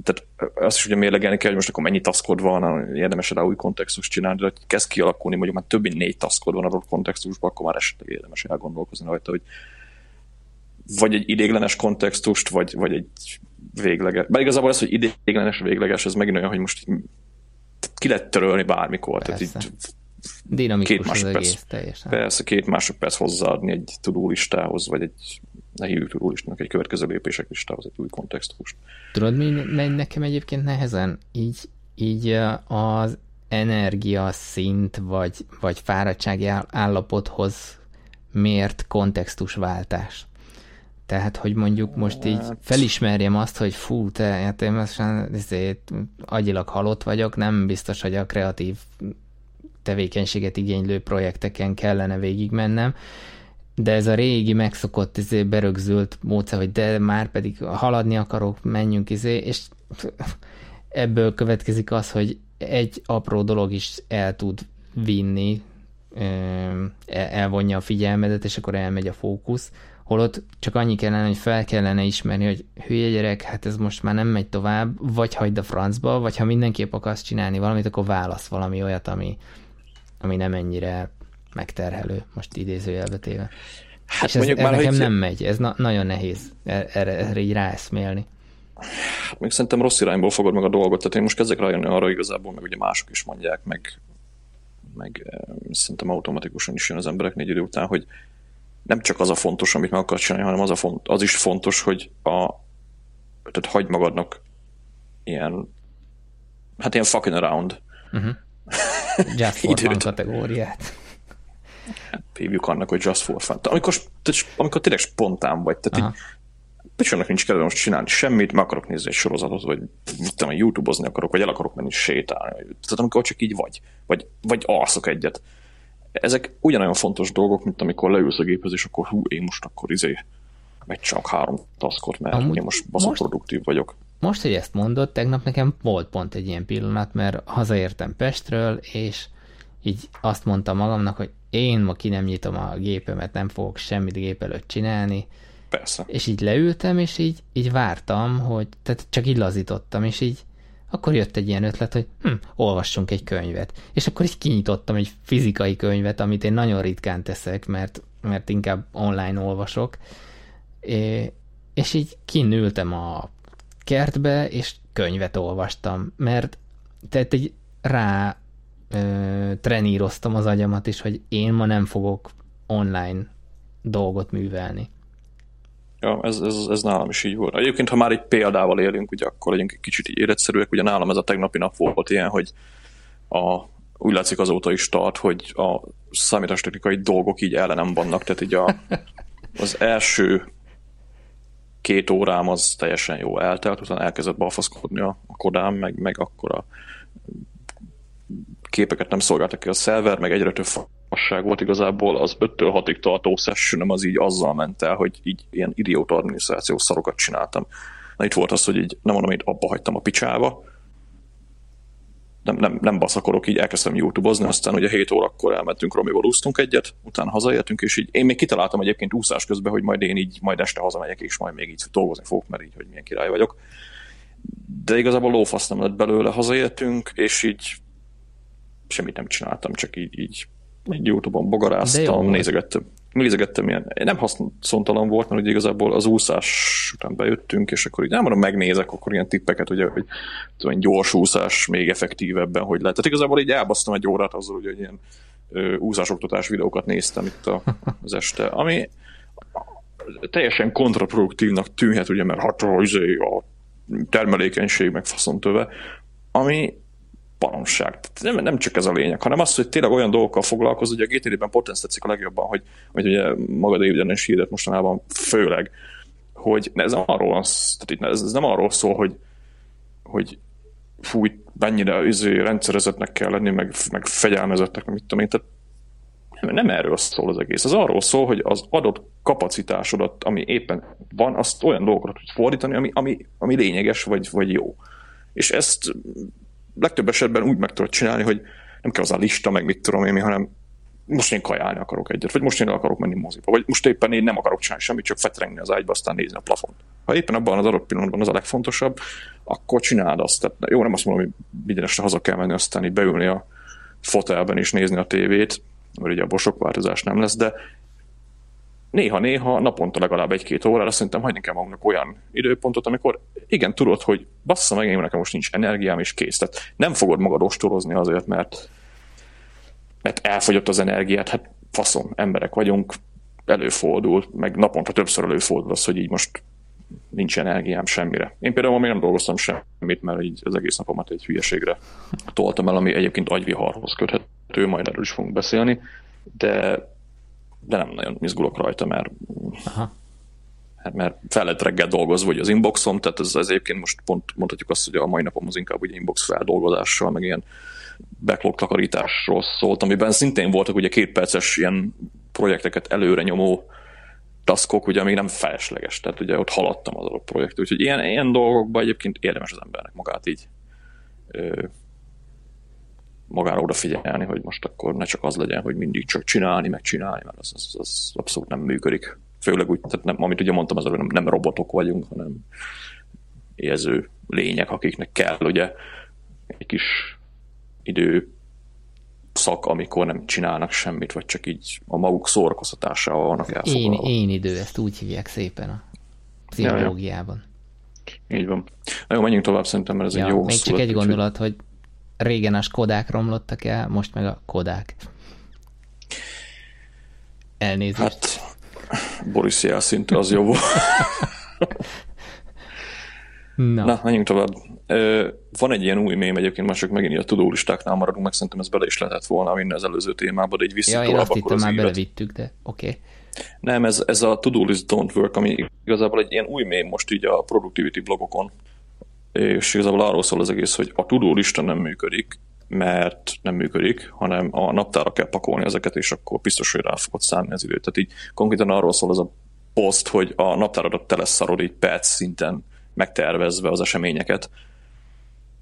tehát azt is ugye mérlegelni kell, hogy most akkor mennyi taszkod van, érdemes rá új kontextust csinálni, de kezd kialakulni, mondjuk már több mint négy taszkod van adott kontextusban, akkor már esetleg érdemes elgondolkozni rajta, hogy vagy egy idéglenes kontextust, vagy, vagy egy végleges. Bár igazából az, hogy idéglenes, végleges, ez megint olyan, hogy most ki lehet törölni bármikor. Persze. Tehát Dinamikus két másodperc, az egész teljesen. Persze, két másodperc hozzáadni egy tudó listához, vagy egy ne hívjuk tudó listának, egy következő lépések listához, egy új kontextust. Tudod, mi megy nekem egyébként nehezen? Így, így az energia szint, vagy, vagy fáradtsági állapothoz mért kontextusváltás. Tehát, hogy mondjuk most így hát- felismerjem azt, hogy fú, te, hát én most ezért agyilag halott vagyok, nem biztos, hogy a kreatív tevékenységet igénylő projekteken kellene végigmennem, de ez a régi megszokott izé, berögzült módszer, hogy de már pedig haladni akarok, menjünk izé, és ebből következik az, hogy egy apró dolog is el tud vinni, elvonja a figyelmedet, és akkor elmegy a fókusz, holott csak annyi kellene, hogy fel kellene ismerni, hogy hülye gyerek, hát ez most már nem megy tovább, vagy hagyd a francba, vagy ha mindenképp akarsz csinálni valamit, akkor válasz valami olyat, ami, ami nem ennyire megterhelő, most idézőjelbe téve. Hát És ez, ez már, nekem hogy... nem megy, ez na- nagyon nehéz erre, erre így ráeszmélni. Hát még szerintem rossz irányból fogod meg a dolgot, tehát én most kezdek rájönni arra igazából, meg ugye mások is mondják, meg, meg szerintem automatikusan is jön az emberek négy idő után, hogy nem csak az a fontos, amit meg akarsz csinálni, hanem az, a font, az is fontos, hogy a, tehát hagyd magadnak ilyen, hát ilyen fucking around. Uh-huh. (laughs) Just for kategóriát. Hívjuk annak, hogy just for fun. Amikor, amikor tényleg spontán vagy, tehát Aha. így Picsonak nincs kedve most csinálni semmit, meg akarok nézni egy sorozatot, vagy tudom, YouTube-ozni akarok, vagy el akarok menni sétálni. Tehát amikor csak így vagy, vagy, vagy alszok egyet ezek ugyanolyan fontos dolgok, mint amikor leülsz a géphez, és akkor hú, én most akkor izé megcsinálok három taskot, mert Amúgy én most most, produktív vagyok. Most, hogy ezt mondod, tegnap nekem volt pont egy ilyen pillanat, mert hazaértem Pestről, és így azt mondtam magamnak, hogy én ma ki nem nyitom a gépemet, nem fogok semmit gép előtt csinálni. Persze. És így leültem, és így, így vártam, hogy, tehát csak így lazítottam, és így akkor jött egy ilyen ötlet, hogy hm, olvassunk egy könyvet. És akkor így kinyitottam egy fizikai könyvet, amit én nagyon ritkán teszek, mert, mert inkább online olvasok. É, és így kinültem a kertbe, és könyvet olvastam, mert tehát egy rá ö, treníroztam az agyamat is, hogy én ma nem fogok online dolgot művelni. Ja, ez, ez, ez nálam is így volt. Egyébként, ha már egy példával élünk, ugye akkor legyünk egy kicsit életszerűek. Ugye nálam ez a tegnapi nap volt ilyen, hogy a, úgy látszik azóta is tart, hogy a számítástechnikai dolgok így ellenem vannak, tehát így a, (laughs) az első két órám az teljesen jó eltelt, utána elkezdett balfaszkodni a, a kodám, meg, meg akkor a képeket nem szolgáltak ki a szerver, meg egyre több fasság volt igazából, az 5-től 6-ig tartó session az így azzal ment el, hogy így ilyen idióta adminisztrációs szarokat csináltam. Na itt volt az, hogy így nem mondom, hogy abba hagytam a picsába, nem, nem, nem baszakorok, így elkezdtem YouTube-ozni, aztán ugye 7 órakor elmentünk Romival úsztunk egyet, utána hazaértünk, és így én még kitaláltam egyébként úszás közben, hogy majd én így majd este hazamegyek, és majd még így dolgozni fogok, mert így, hogy milyen király vagyok. De igazából lófasz nem lett belőle, hazaértünk, és így semmit nem csináltam, csak így, így egy Youtube-on bogaráztam, nézegettem, nézegettem ilyen, nem haszontalan volt, mert ugye igazából az úszás után bejöttünk, és akkor így nem mondom, megnézek, akkor ilyen tippeket, ugye, hogy tudom, gyors úszás még effektívebben, hogy lehet. Tehát igazából így elbasztam egy órát azzal, hogy ilyen úszásoktatás videókat néztem itt a, az este, ami teljesen kontraproduktívnak tűnhet, ugye, mert hát a, izé, a termelékenység meg faszontöve, ami baromság. Nem, nem csak ez a lényeg, hanem az, hogy tényleg olyan dolgokkal foglalkoz, hogy a GTD-ben pont tetszik a legjobban, hogy, hogy ugye maga David is híret mostanában főleg, hogy ez arról, az, tehát ez, ez nem arról szól, hogy, hogy fú, mennyire izé, rendszerezetnek kell lenni, meg, meg fegyelmezettek, mit tudom én, tehát nem, nem erről szól az egész. Ez arról szól, hogy az adott kapacitásodat, ami éppen van, azt olyan dolgokra tudsz fordítani, ami, ami, ami lényeges, vagy, vagy jó. És ezt legtöbb esetben úgy meg tudod csinálni, hogy nem kell az a lista, meg mit tudom én, hanem most én kajálni akarok egyet, vagy most én akarok menni moziba, vagy most éppen én nem akarok csinálni semmit, csak fetrengni az ágyba, aztán nézni a plafont. Ha éppen abban az adott pillanatban az a legfontosabb, akkor csináld azt. Tehát jó, nem azt mondom, hogy minden este haza kell menni, aztán így beülni a fotelben és nézni a tévét, mert ugye abból sok változás nem lesz, de néha-néha, naponta legalább egy-két órára szerintem hagyni kell magunknak olyan időpontot, amikor igen, tudod, hogy bassza meg, én nekem most nincs energiám, és kész. Tehát nem fogod magad ostorozni azért, mert, mert elfogyott az energiát, hát faszom, emberek vagyunk, előfordul, meg naponta többször előfordul az, hogy így most nincs energiám semmire. Én például még nem dolgoztam semmit, mert így az egész napomat egy hülyeségre toltam el, ami egyébként agyviharhoz köthető, majd erről is fogunk beszélni, de, de nem nagyon izgulok rajta, mert Aha. Hát mert fel lett reggel dolgozva hogy az inboxom, tehát ez, ez egyébként most pont mondhatjuk azt, hogy a mai napom az inkább ugye inbox feldolgozással, meg ilyen backlog takarításról szólt, amiben szintén voltak ugye két perces ilyen projekteket előre nyomó taskok, ugye még nem felesleges, tehát ugye ott haladtam az adott projekt, úgyhogy ilyen, ilyen dolgokban egyébként érdemes az embernek magát így magára odafigyelni, hogy most akkor ne csak az legyen, hogy mindig csak csinálni, meg csinálni, mert az, az, az abszolút nem működik. Főleg úgy, tehát nem, amit ugye mondtam, az nem, nem robotok vagyunk, hanem érző lények, akiknek kell ugye egy kis idő szak, amikor nem csinálnak semmit, vagy csak így a maguk szórakoztatásával vannak elfoglalva. Én, én idő, ezt úgy hívják szépen a pszichológiában. Ja, ja. Így van. Na jó, menjünk tovább szerintem, mert ez ja, egy jó Még csak egy gondolat, hogy régen a Skodák romlottak el, most meg a Kodák. Elnézést. Hát, Boris jelszintű az jó volt. Na. Na, menjünk tovább. Van egy ilyen új mém egyébként, most csak megint a tudólistáknál maradunk, meg szerintem ez bele is lehetett volna vinni az előző témába, de egy vissza ja, én azt hittem, már belevittük, de oké. Okay. Nem, ez, ez a to list don't work, ami igazából egy ilyen új mém most így a productivity blogokon, és igazából arról szól az egész, hogy a tudólista nem működik, mert nem működik, hanem a naptára kell pakolni ezeket, és akkor biztos, hogy rá fogod szállni az időt. Tehát így konkrétan arról szól az a poszt, hogy a naptáradat te lesz szarod így perc szinten megtervezve az eseményeket,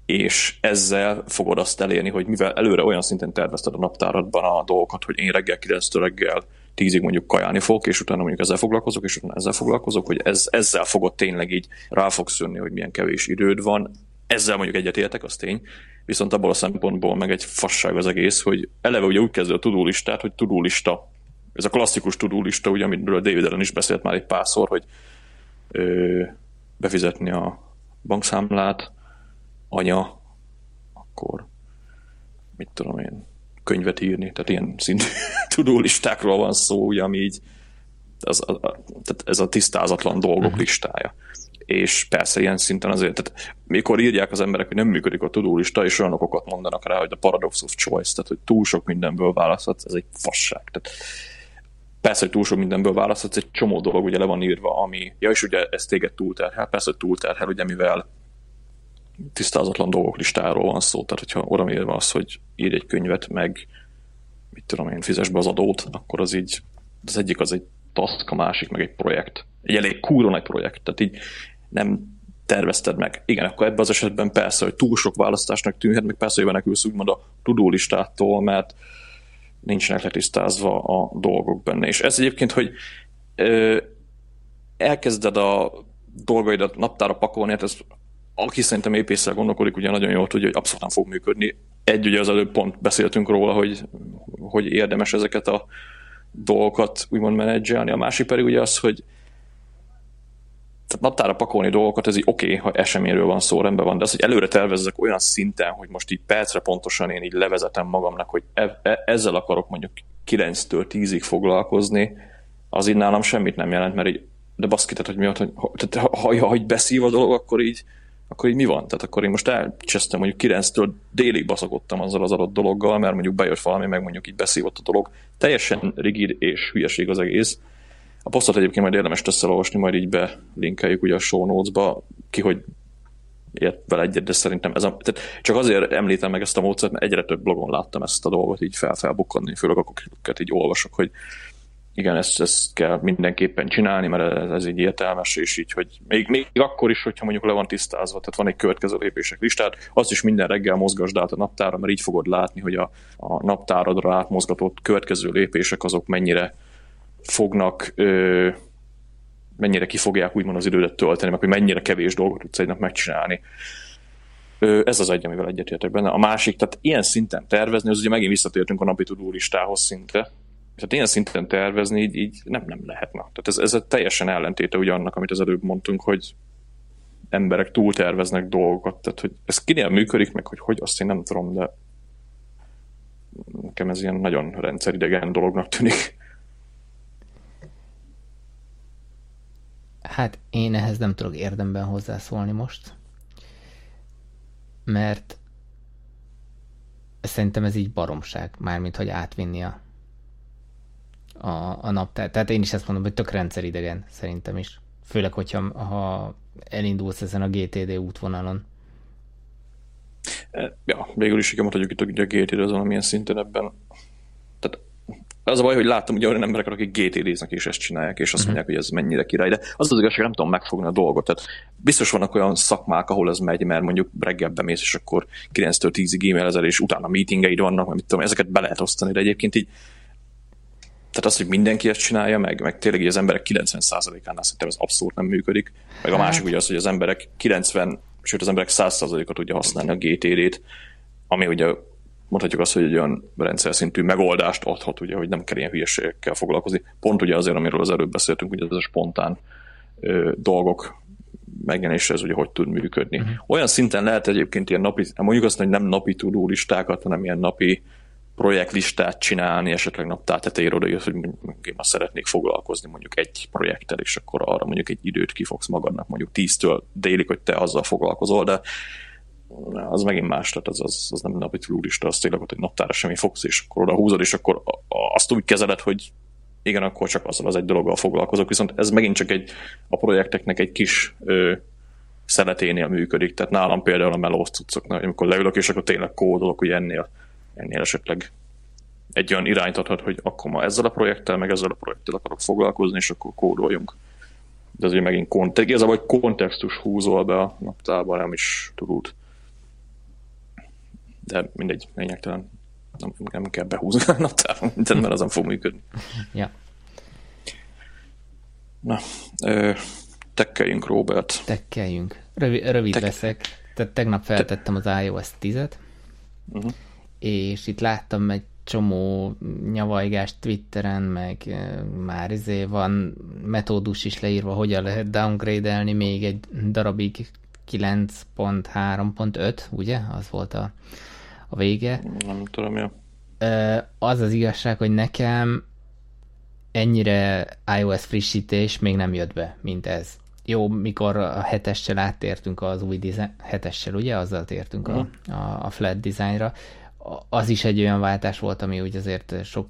és ezzel fogod azt elérni, hogy mivel előre olyan szinten tervezted a naptáradban a dolgokat, hogy én reggel 9 reggel 10-ig mondjuk kajálni fogok, és utána mondjuk ezzel foglalkozok, és utána ezzel foglalkozok, hogy ez, ezzel fogod tényleg így rá fogsz jönni, hogy milyen kevés időd van. Ezzel mondjuk egyetértek, az tény. Viszont abból a szempontból meg egy fasság az egész, hogy eleve ugye úgy kezdő a tudólistát, hogy tudólista. Ez a klasszikus tudólista, ugye, amiről David Ellen is beszélt már egy párszor, hogy ö, befizetni a bankszámlát, anya, akkor mit tudom én, könyvet írni, tehát ilyen szintű (laughs) tudulistákról van szó, ugye, ami így az, a, a, tehát ez a tisztázatlan dolgok uh-huh. listája. És persze ilyen szinten azért, tehát mikor írják az emberek, hogy nem működik a tudólista, és olyan okokat mondanak rá, hogy a paradox of choice, tehát hogy túl sok mindenből választhatsz, ez egy fasság. Tehát persze, hogy túl sok mindenből választhatsz, egy csomó dolog ugye le van írva, ami, ja, és ugye ez téged túlterhel, persze, hogy túlterhel, ugye mivel tisztázatlan dolgok listáról van szó, tehát hogyha oda írva az, hogy írj egy könyvet, meg mit tudom én, fizes be az adót, akkor az így, az egyik az egy task, a másik meg egy projekt. Egy elég kúró nagy projekt, tehát így nem tervezted meg. Igen, akkor ebben az esetben persze, hogy túl sok választásnak tűnhet, meg persze, hogy menekülsz úgymond a tudólistától, mert nincsenek letisztázva a dolgok benne. És ez egyébként, hogy ö, elkezded a dolgaidat naptára pakolni, hát ez aki szerintem épésszel gondolkodik, ugye nagyon jól tudja, hogy abszolút nem fog működni. Egy, ugye az előbb pont beszéltünk róla, hogy, hogy érdemes ezeket a dolgokat úgymond menedzselni. A másik pedig ugye az, hogy tehát naptára pakolni dolgokat, ez így oké, okay, ha eseményről van szó, rendben van, de az, hogy előre tervezzek olyan szinten, hogy most így percre pontosan én így levezetem magamnak, hogy e- e- ezzel akarok mondjuk 9-től 10-ig foglalkozni, az így nálam semmit nem jelent, mert így de baszki, tehát, hogy mi hogy, tehát, ha, ha, ha, ha beszív a dolog, akkor így, akkor így mi van? Tehát akkor én most elcsesztem mondjuk 9-től délig baszakodtam azzal az adott dologgal, mert mondjuk bejött valami, meg mondjuk így beszívott a dolog. Teljesen rigid és hülyeség az egész. A posztot egyébként majd érdemes összeolvasni, majd így belinkeljük ugye a show notes-ba, ki hogy ért vele egyet, de szerintem ez a, tehát csak azért említem meg ezt a módszert, mert egyre több blogon láttam ezt a dolgot így fel-felbukkanni, főleg akkor így olvasok, hogy igen, ezt, ezt kell mindenképpen csinálni, mert ez, ez így értelmes, és így, hogy még, még akkor is, hogyha mondjuk le van tisztázva, tehát van egy következő lépések listát, azt is minden reggel mozgasd át a naptára, mert így fogod látni, hogy a, a naptáradra átmozgatott következő lépések azok mennyire fognak ö, mennyire ki fogják úgymond az idődet tölteni, meg hogy mennyire kevés dolgot tudsz egy nap megcsinálni. Ez az egy, amivel egyetértek benne. A másik, tehát ilyen szinten tervezni, az ugye megint visszatértünk a napi tudó listához szinte, tehát ilyen szinten tervezni így, így nem, nem lehetne. Tehát ez, ez a teljesen ellentéte ugye annak, amit az előbb mondtunk, hogy emberek túlterveznek dolgokat. Tehát, hogy ez kinél működik, meg hogy hogy, azt én nem tudom, de nekem ez ilyen nagyon rendszeridegen dolognak tűnik. Hát én ehhez nem tudok érdemben hozzászólni most, mert szerintem ez így baromság, mármint hogy átvinni a a, a naptár. Tehát én is ezt mondom, hogy tök rendszeridegen szerintem is. Főleg, hogyha ha elindulsz ezen a GTD útvonalon. E, ja, végül is igen, mondhatjuk itt a GTD azon, amilyen szinten ebben. Tehát az a baj, hogy láttam ugye olyan emberek, akik GTD-znek és ezt csinálják, és azt mhm. mondják, hogy ez mennyire király, de az az igazság, nem tudom megfogni a dolgot. Tehát biztos vannak olyan szakmák, ahol ez megy, mert mondjuk reggel bemész, és akkor 9-től 10-ig e-mailezel, és utána meetingeid vannak, mert mit tudom, ezeket be lehet osztani, de egyébként így tehát az, hogy mindenki ezt csinálja, meg, meg tényleg az emberek 90%-ánál szerintem ez abszolút nem működik. Meg a másik hát. ugye az, hogy az emberek 90, sőt az emberek 100%-a tudja használni a GTD-t, ami ugye mondhatjuk azt, hogy egy olyan rendszer szintű megoldást adhat, ugye, hogy nem kell ilyen hülyeségekkel foglalkozni. Pont ugye azért, amiről az előbb beszéltünk, hogy ez a spontán ö, dolgok megjelenése ez ugye hogy tud működni. Uh-huh. Olyan szinten lehet egyébként ilyen napi, mondjuk azt, hogy nem napi tudó listákat, hanem ilyen napi projektlistát csinálni, esetleg naptár tetejére oda hogy mondjuk én szeretnék foglalkozni mondjuk egy projekttel, és akkor arra mondjuk egy időt kifogsz magadnak, mondjuk tíztől délig, hogy te azzal foglalkozol, de az megint más, tehát az, az, az nem napi túlista, az tényleg, hogy naptára semmi fogsz, és akkor oda húzod, és akkor azt úgy kezeled, hogy igen, akkor csak azzal az egy dologgal foglalkozok, viszont ez megint csak egy, a projekteknek egy kis ö, szeleténél működik, tehát nálam például a melóz cuccoknál, amikor leülök, és akkor tényleg kódolok, hogy ennél ennél esetleg egy olyan irányt adhat, hogy akkor ma ezzel a projekttel, meg ezzel a projekttel akarok foglalkozni, és akkor kódoljunk. De azért megint ez a vagy kontextus húzol be a naptárba, nem is tudod. De mindegy, lényegtelen. Nem, nem kell behúzni a naptárba, (laughs) mert az nem fog működni. (laughs) Ja. Na, ö, tekkeljünk, Robert. Tekkeljünk. Rövid, rövid Tek... leszek. Tehát tegnap feltettem az iOS 10-et, uh-huh és itt láttam egy csomó nyavajgást Twitteren, meg már izé van metódus is leírva, hogyan lehet downgrade-elni még egy darabig 9.3.5, ugye? Az volt a, a vége. Nem tudom, ja. Az az igazság, hogy nekem ennyire iOS frissítés még nem jött be, mint ez. Jó, mikor a hetessel áttértünk az új design, hetessel, ugye? Azzal tértünk uh-huh. a, a, a flat designra az is egy olyan váltás volt, ami úgy azért sok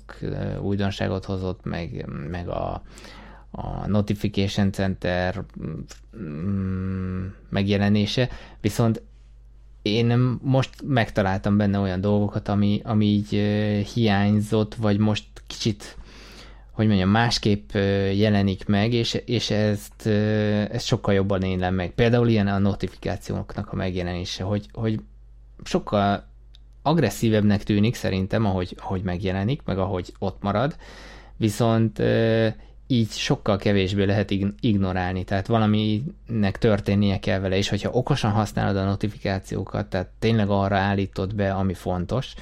újdonságot hozott, meg, meg a, a Notification Center mm, megjelenése, viszont én most megtaláltam benne olyan dolgokat, ami, ami így hiányzott, vagy most kicsit, hogy mondjam, másképp jelenik meg, és, és ezt, ezt sokkal jobban élem meg. Például ilyen a notifikációknak a megjelenése, hogy, hogy sokkal agresszívebbnek tűnik szerintem, ahogy, ahogy megjelenik, meg ahogy ott marad, viszont így sokkal kevésbé lehet ignorálni, tehát valaminek történnie kell vele, és hogyha okosan használod a notifikációkat, tehát tényleg arra állítod be, ami fontos,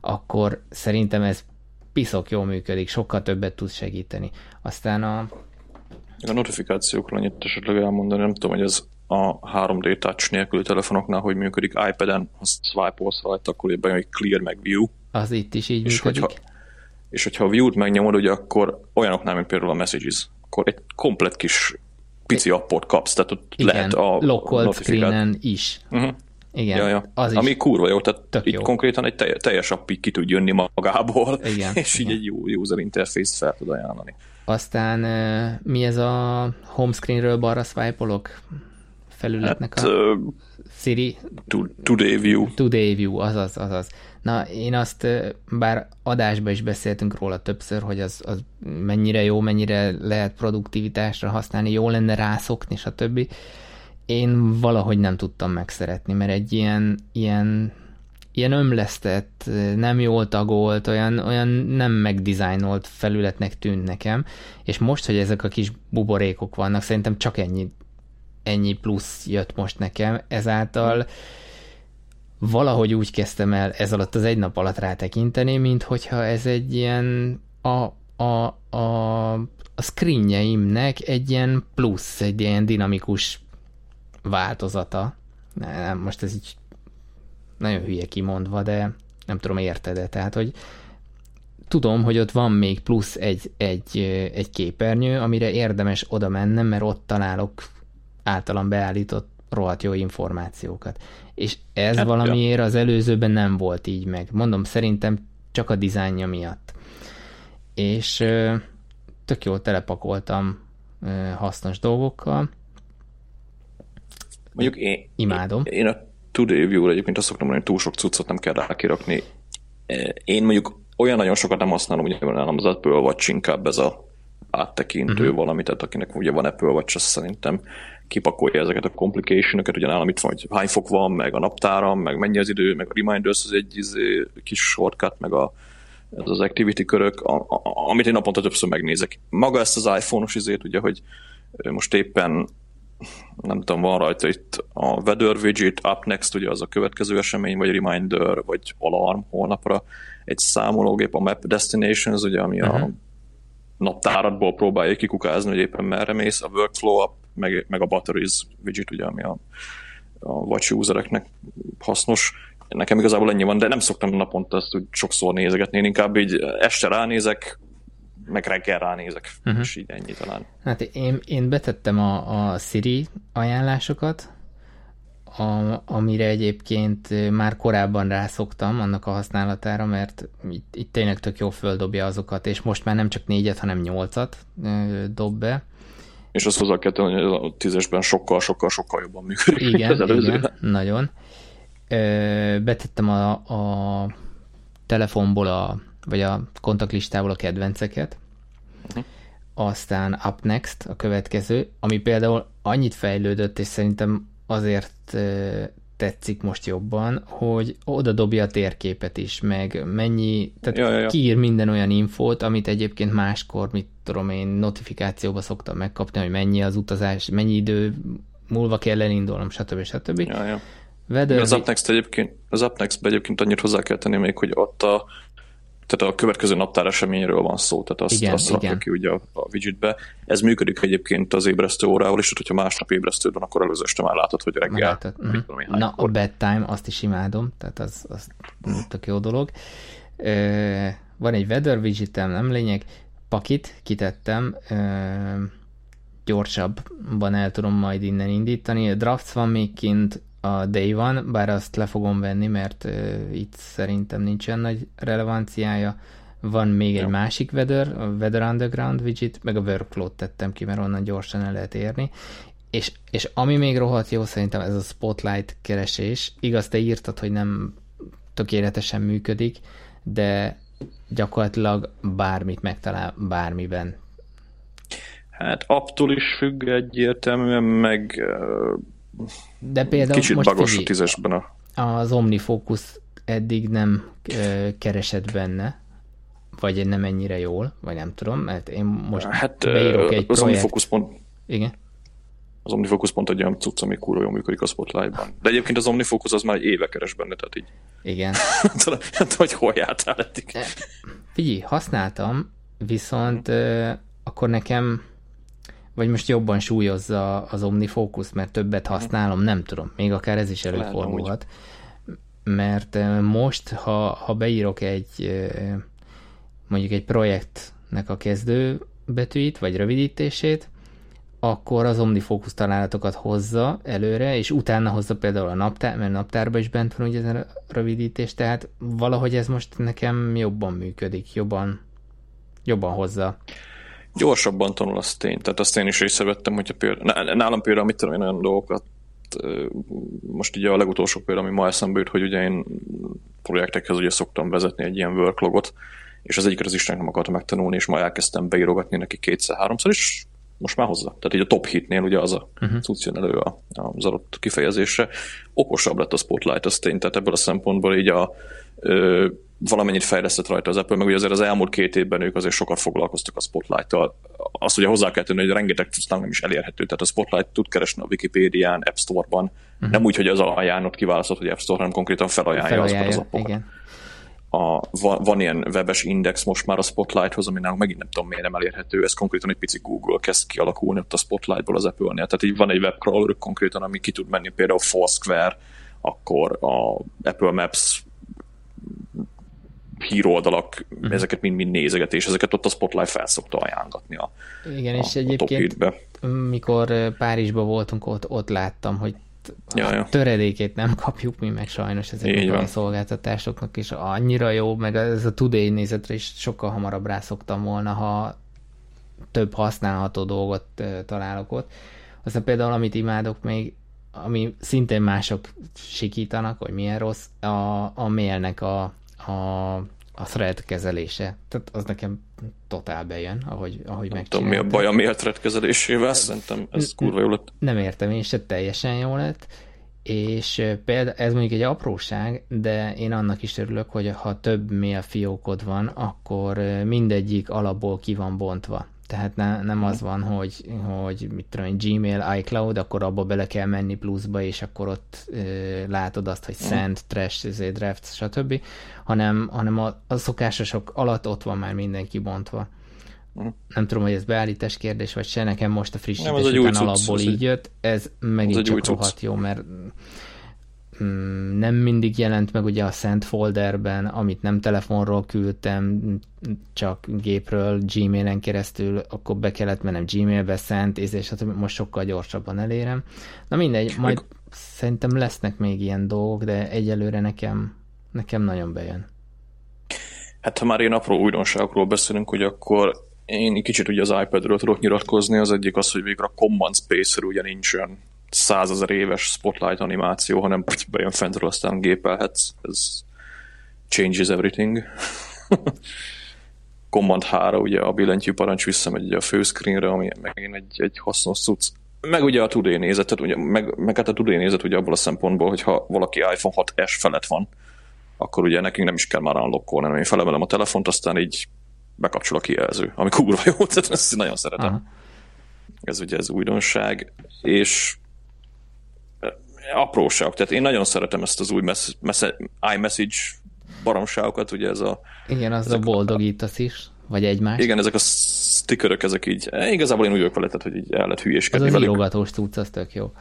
akkor szerintem ez piszok jól működik, sokkal többet tud segíteni. Aztán a... A notifikációkról annyit esetleg elmondani, nem tudom, hogy ez a 3D touch nélküli telefonoknál, hogy működik iPad-en, ha swipe-olsz rajta, akkor bejön egy clear meg view. Az itt is így és működik. Hogyha, és hogyha a view-t megnyomod, ugye akkor olyanoknál, mint például a messages, akkor egy komplet kis pici appot kapsz, tehát ott Igen, lehet a locked screenen is. Uh-huh. Igen, Ja, ja. az is. Ami kurva jó, tehát tök így jó. konkrétan egy teljes, app így ki tud jönni magából, Igen, (laughs) és így igen. egy jó user interface fel tud ajánlani. Aztán mi ez a home screenről balra swipe-olok felületnek Hát, a Siri today view. Today View, azaz, azaz. Na, én azt, bár adásban is beszéltünk róla többször, hogy az, az mennyire jó, mennyire lehet produktivitásra használni, jó lenne rászokni, stb. Én valahogy nem tudtam megszeretni, mert egy ilyen, ilyen, ilyen ömlesztett, nem jól tagolt, olyan, olyan nem megdizájnolt felületnek tűnt nekem, és most, hogy ezek a kis buborékok vannak, szerintem csak ennyi, ennyi plusz jött most nekem, ezáltal valahogy úgy kezdtem el ez alatt az egy nap alatt rátekinteni, mint hogyha ez egy ilyen a, a, a, a screenjeimnek egy ilyen plusz, egy ilyen dinamikus változata. Nem, most ez így nagyon hülye kimondva, de nem tudom, érted-e. Tehát, hogy tudom, hogy ott van még plusz egy, egy, egy képernyő, amire érdemes oda mennem, mert ott találok általam beállított rohadt jó információkat. És ez Hát, valamiért az előzőben nem volt így meg. Mondom, szerintem csak a dizájnja miatt. És ö, tök jól telepakoltam ö, hasznos dolgokkal. Mondjuk én, Imádom. Én, én a Today View-ra egyébként azt szoktam mondani, hogy túl sok cuccot nem kell rákirakni. Én mondjuk olyan nagyon sokat nem használom, ugye nálam az Apple Watch inkább ez a áttekintő uh-huh. valami, tehát akinek ugye van Apple Watch, azt szerintem kipakolja ezeket a complication-öket, ugye nálam itt van, hogy hány fok van, meg a naptáram, meg mennyi az idő, meg a reminders, az egy izé, kis shortcut, meg a, ez az activity körök, a, a, amit én naponta többször megnézek. Maga ezt az iPhone-os izét, ugye, hogy most éppen nem tudom, van rajta itt a weather widget, up next, ugye az a következő esemény, vagy reminder, vagy alarm holnapra, egy számológép, a map destinations, ugye, ami uh-huh. a naptáradból próbálja kikukázni, hogy éppen merre mész, a workflow up, meg, meg a batteries widget, ugye, ami a, a watch usereknek hasznos. Nekem igazából ennyi van, de nem szoktam naponta ezt úgy sokszor nézegetni, én inkább így este ránézek, meg reggel ránézek, uh-huh. és így ennyi talán. Hát én, én betettem a, a Siri ajánlásokat, a, amire egyébként már korábban rászoktam annak a használatára, mert itt, itt tényleg tök jó földobja azokat, és most már nem csak négyet, hanem nyolcat ö, dob be. És azt hozzá kell tenni, hogy a tízesben sokkal, sokkal, sokkal jobban működik. Igen, az igen, nagyon. Ö, betettem a, a telefonból, a, vagy a kontaktlistából a kedvenceket, Uh-huh. aztán Up Next a következő, ami például annyit fejlődött, és szerintem azért tetszik most jobban, hogy oda dobja a térképet is, meg mennyi, tehát Ja, ja, ja. kiír minden olyan infót, amit egyébként máskor, mit tudom én, notifikációba szoktam megkapni, hogy mennyi az utazás, mennyi idő múlva kell elindulnom, stb. stb. Ja, ja. Weather, Az UpNext egyébként, az egyébként annyit hozzá kell tenni még, hogy ott a, tehát a következő naptár eseményről van szó, tehát azt, Igen, azt rakja ki ugye a, a widgetbe. Ez működik egyébként az ébresztő órával is, hogyha másnap ébresztőd van, akkor előző este már látod, hogy reggel. Tudom én, Na, a hánykor. bedtime, azt is imádom, tehát az, az tök jó dolog. Ö, van egy weather widgetem, nem lényeg, pakit kitettem, ö, gyorsabban el tudom majd innen indítani. A drafts van még kint, a day van, bár azt le fogom venni, mert ö, itt szerintem nincsen nagy relevanciája. Van még egy Jó. másik weather, a Weather Underground widget, meg a workflow-t tettem ki, mert onnan gyorsan el lehet érni. És, és ami még rohadt jó, szerintem ez a spotlight keresés. Igaz, te írtad, hogy nem tökéletesen működik, de gyakorlatilag bármit megtalál bármiben. Hát attól is függ egyértelműen, meg ö, De például kicsit most bagos a figyelj, tízesben a az OmniFocus eddig nem ö, keresett benne, vagy nem ennyire jól, vagy nem tudom, mert én most Hát beírok egy az projekt... OmniFocus pont, Igen. az OmniFocus pont egy olyan cucc, ami kurva jól működik a Spotlight-ban. De egyébként az OmniFocus az már egy éve keres benne, tehát így Igen. (laughs) tudom, hogy hol jártál eddig. Figyelj, használtam, viszont ö, akkor nekem vagy most jobban súlyozza az OmniFocus, mert többet használom, nem tudom, még akár ez is előfordulhat. Mert most, ha, ha beírok egy mondjuk egy projektnek a kezdő betűit, vagy rövidítését, akkor az OmniFocus találatokat hozza előre, és utána hozza például a naptár, mert naptárban is bent van ugye ez a rövidítés, tehát valahogy ez most nekem jobban működik, jobban, jobban hozza. Gyorsabban tanul, az tény. Tehát azt én is észrevettem, hogyha például, nálam például, mit tudom én, olyan dolgokat most ugye a legutolsó példa, ami ma eszembe jut, hogy ugye én projektekhez ugye szoktam vezetni egy ilyen worklogot, és az egyik az Istennek nem akarta megtanulni, és ma elkezdtem beírogatni neki kétszer-háromszor, és most már hozzá. Tehát így a top hitnél ugye az a uh-huh. cucc jön elő az adott kifejezésre. Okosabb lett a Spotlight, az tény, tehát ebből a szempontból így a ö, valamennyit fejlesztett rajta az Apple, meg ugye azért az elmúlt két évben ők azért sokat foglalkoztak a Spotlight-tal. Azt ugye hozzá kell tenni, hogy rengeteg nem is elérhető, tehát a Spotlight tud keresni a Wikipédián, App Store-ban, uh-huh. nem úgy, hogy az ajánlott kiválasztott, hogy App Store, hanem konkrétan felajánlja, felajánlja azokat az appokat. Igen a, van, van ilyen webes index most már a Spotlighthoz, ami nálunk megint nem tudom miért nem elérhető, ez konkrétan egy pici Google kezd kialakulni ott a Spotlightból az Apple-nél. Tehát így van egy webcrawler konkrétan, ami ki tud menni például Foursquare, akkor a Apple Maps híroldalak, uh-huh. ezeket mind-mind nézeget, és ezeket ott a Spotlight felszokta ajánlatni a Igen, a, és egyébként mikor Párizsban voltunk, ott, ott láttam, hogy ja, ja. töredékét nem kapjuk mi meg sajnos ezeknek a szolgáltatásoknak, és annyira jó, meg ez a Today nézetre is sokkal hamarabb rászoktam volna, ha több használható dolgot találok ott. Aztán például, amit imádok még, ami szintén mások sikítanak, hogy milyen rossz, a, a mailnek a, a, a thread kezelése. Tehát az nekem totál bejön, ahogy, ahogy Nem tudom, mi a baj a mail thread kezelésével, szerintem ez kurva jó lett. Nem értem, én se teljesen jó lett, és például ez mondjuk egy apróság, de én annak is örülök, hogy ha több mail fiókod van, akkor mindegyik alapból ki van bontva. Tehát ne, nem az van, hogy, hogy mit tudom, Gmail, iCloud, akkor abba bele kell menni pluszba, és akkor ott ö, látod azt, hogy send, trash, izé, draft, stb., hanem, hanem a, a szokásosok alatt ott van már minden kibontva. Uh-huh. Nem tudom, hogy ez beállítás kérdés, vagy se, nekem most a frissítés után alapból így jött, ez megint csak rohadt jó, mert nem mindig jelent meg ugye a Send folderben, amit nem telefonról küldtem, csak gépről, Gmailen keresztül, akkor be kellett mennem Gmailbe, Send, és hát most sokkal gyorsabban elérem. Na mindegy, majd meg... szerintem lesznek még ilyen dolgok, de egyelőre nekem, nekem nagyon bejön. Hát ha már ilyen apró újdonságokról beszélünk, hogy akkor én kicsit ugye az iPad-ről tudok nyilatkozni, az egyik az, hogy végre a Command Space-ről ugye nincsen százezer éves spotlight animáció, hanem bejön fentről, aztán gépelhetsz. Ez changes everything. (laughs) Command 3, ugye a billentyű parancs visszamegy a főscreenre, ami megint egy, egy hasznos cucc. Meg ugye a Today nézet, tehát ugye, meg, meg hát a Today nézet ugye abból a szempontból, hogy ha valaki iPhone 6S felett van, akkor ugye nekünk nem is kell már unlockolni, hanem én felemelem a telefont, aztán így bekapcsol a kijelző, ami kurva jó, (laughs) tehát ezt nagyon szeretem. Aha. Ez ugye ez újdonság, és apróság. Tehát én nagyon szeretem ezt az új mess- mess- iMessage baromságokat, ugye ez a... Igen, az a boldogítasz is, vagy egymás. Igen, ezek a stickerök, ezek így, eh, igazából én úgy vagyok vele, hogy így el lehet hülyéskedni Az az írogatós tudsz, az tök jó.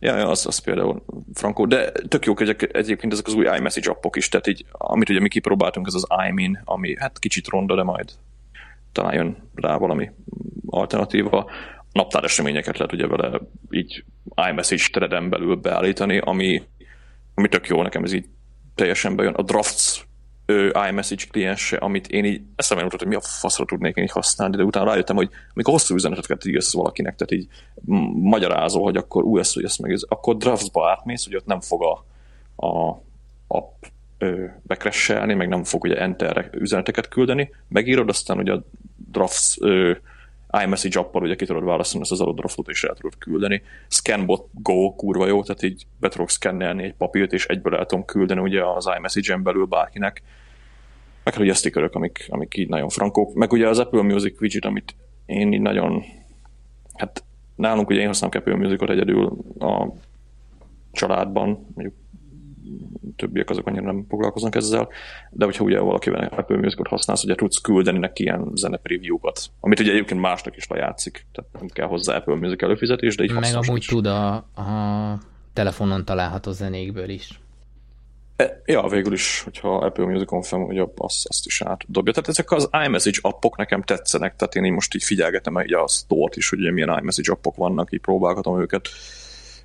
Ja, ja az, az például frankó, de tök jók egyek, egyébként ezek az új iMessage appok is, tehát így, amit ugye mi kipróbáltunk, ez az iMin, ami hát kicsit ronda, de majd talán jön rá valami alternatíva naptár eseményeket lehet ugye vele így iMessage threaden belül beállítani, ami, ami tök jó, nekem ez így teljesen bejön. A Drafts ő, iMessage kliense, amit én így eszembe jutott, hogy mi a faszra tudnék én így használni, de utána rájöttem, hogy amikor hosszú üzeneteket írsz valakinek, tehát így magyarázol, hogy akkor ú, ezt, hogy ezt meg, akkor Drafts-ba átmész, hogy ott nem fog a, a app bekresselni, meg nem fog ugye enter üzeneteket küldeni, megírod, aztán ugye a Drafts ö, iMessage appal ugye ki tudod választani ezt az adott draftot, és el tudod küldeni. Scanbot Go kurva jó, tehát így be tudok szkennelni egy papírt, és egyből el tudom küldeni ugye az iMessage-en belül bárkinek. Meg hát ugye stickerök, amik, amik így nagyon frankók. Meg ugye az Apple Music widget, amit én így nagyon, hát nálunk ugye én használom Apple Musicot egyedül a családban, mondjuk többiek azok annyira nem foglalkoznak ezzel, de hogyha ugye valakivel Apple Music-ot használsz, ugye tudsz küldeni neki ilyen zene preview-kat, amit ugye egyébként másnak is lejátszik, tehát nem kell hozzá Apple Music előfizetés, de így Meg amúgy is. tud a, a telefonon található zenékből is. E, ja, végül is, hogyha Apple Music-on fel, hogy azt, azt is átdobja. Tehát ezek az iMessage appok nekem tetszenek, tehát én így most így figyelgetem így a store is, hogy milyen iMessage appok vannak, így próbálgatom őket.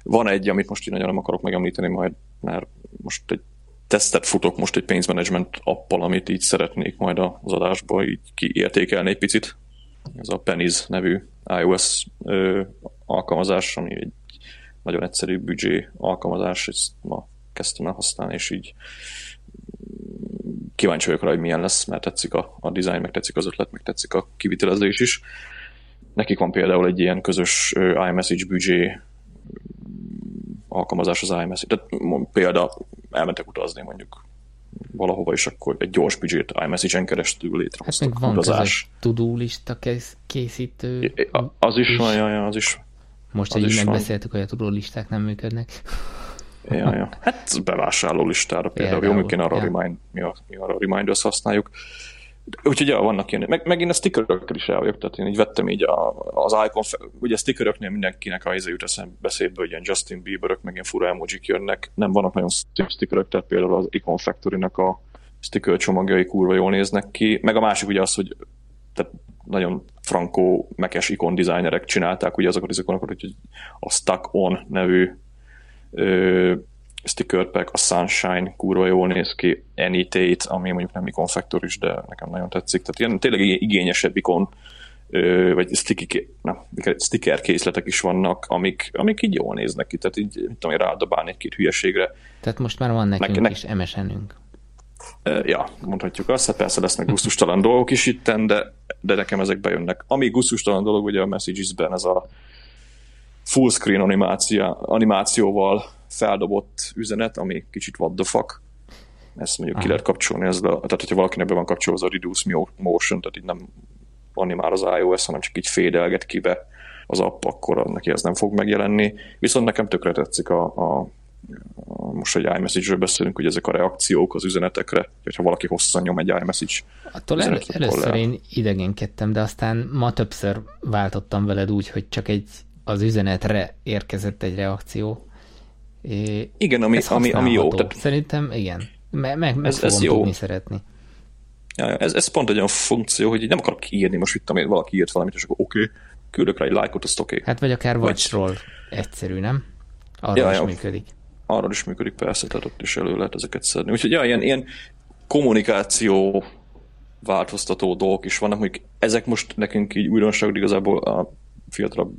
Van egy, amit most így nagyon nem akarok megemlíteni majd, mert most egy tesztet futok most egy pénzmanagement appal, amit így szeretnék majd az adásba így kiértékelni egy picit. Ez a Pennies nevű iOS ö, alkalmazás, ami egy nagyon egyszerű büdzsé alkalmazás, ezt ma kezdtem el használni, és így kíváncsi vagyok rá, hogy milyen lesz, mert tetszik a, a design, meg tetszik az ötlet, meg tetszik a kivitelezés is. Nekik van például egy ilyen közös iMessage büdzsé alkalmazás az iMessage. Tehát példa, elmentek utazni mondjuk valahova, és akkor egy gyors büdzsét iMessage-en keresztül létrehoztak. Hát van utazás. tudó lista készítő. Az is van, ja, az is. Most egy megbeszéltük, hogy a tudó listák nem működnek. Ja, ja. Hát bevásárló listára például, például jó, mi arra, ja. remind, mi, a, mi arra a reminders használjuk. Úgyhogy ja, vannak ilyen, meg, meg én a stickerökkel is el tehát én így vettem így a, az icon, ugye a stickeröknél mindenkinek a izé jut eszembe beszédbe, hogy ilyen Justin Bieberök, meg ilyen fura emojik jönnek, nem vannak nagyon stickerök, tehát például az Icon Factory-nak a sticker csomagjai kurva jól néznek ki, meg a másik ugye az, hogy tehát nagyon frankó, mekes ikon designerek csinálták ugye azokat az ikonokat, hogy a Stuck On nevű sticker pack, a Sunshine kurva jól néz ki, Anytate, ami mondjuk nem ikon factor is, de nekem nagyon tetszik. Tehát ilyen tényleg igényesebb ikon, ö, vagy sticky, na, sticker készletek is vannak, amik, amik így jól néznek ki, tehát így, mit tudom, rádobálni egy-két hülyeségre. Tehát most már van nekünk ne, is MSN-ünk. Ja, mondhatjuk azt, hát persze lesznek gusztustalan dolgok is itten, de, de nekem ezek bejönnek. Ami gusztustalan dolog, ugye a Messages-ben ez a full screen animáció, animációval feldobott üzenet, ami kicsit what the fuck. Ezt mondjuk Aha. ki lehet kapcsolni ezzel, a, tehát hogyha valakinek be van kapcsolva a reduce motion, tehát így nem animál az iOS, hanem csak így fédelget ki be az app, akkor neki ez nem fog megjelenni. Viszont nekem tökre tetszik a, a, a most egy iMessage-ről beszélünk, hogy ezek a reakciók az üzenetekre, hogyha valaki hosszan nyom egy iMessage Attól el, először én idegenkedtem, de aztán ma többször váltottam veled úgy, hogy csak egy az üzenetre érkezett egy reakció. É, igen, ami, ami, ami jó. Tehát, Szerintem igen. Meg, meg, meg ez, fogom ez jó. tudni szeretni. Ja, ez, ez pont egy olyan funkció, hogy nem akarok írni, most itt, amit valaki írt valamit, és akkor oké, okay, küldök rá egy lájkot, azt oké. Okay. Hát vagy akár watchról egyszerű, nem? Arra ja, is ja, működik. Arra is működik, persze, tehát ott is elő lehet ezeket szedni. Úgyhogy ja, ilyen, ilyen kommunikáció változtató dolgok is vannak, hogy ezek most nekünk így újdonságok igazából a fiatalabb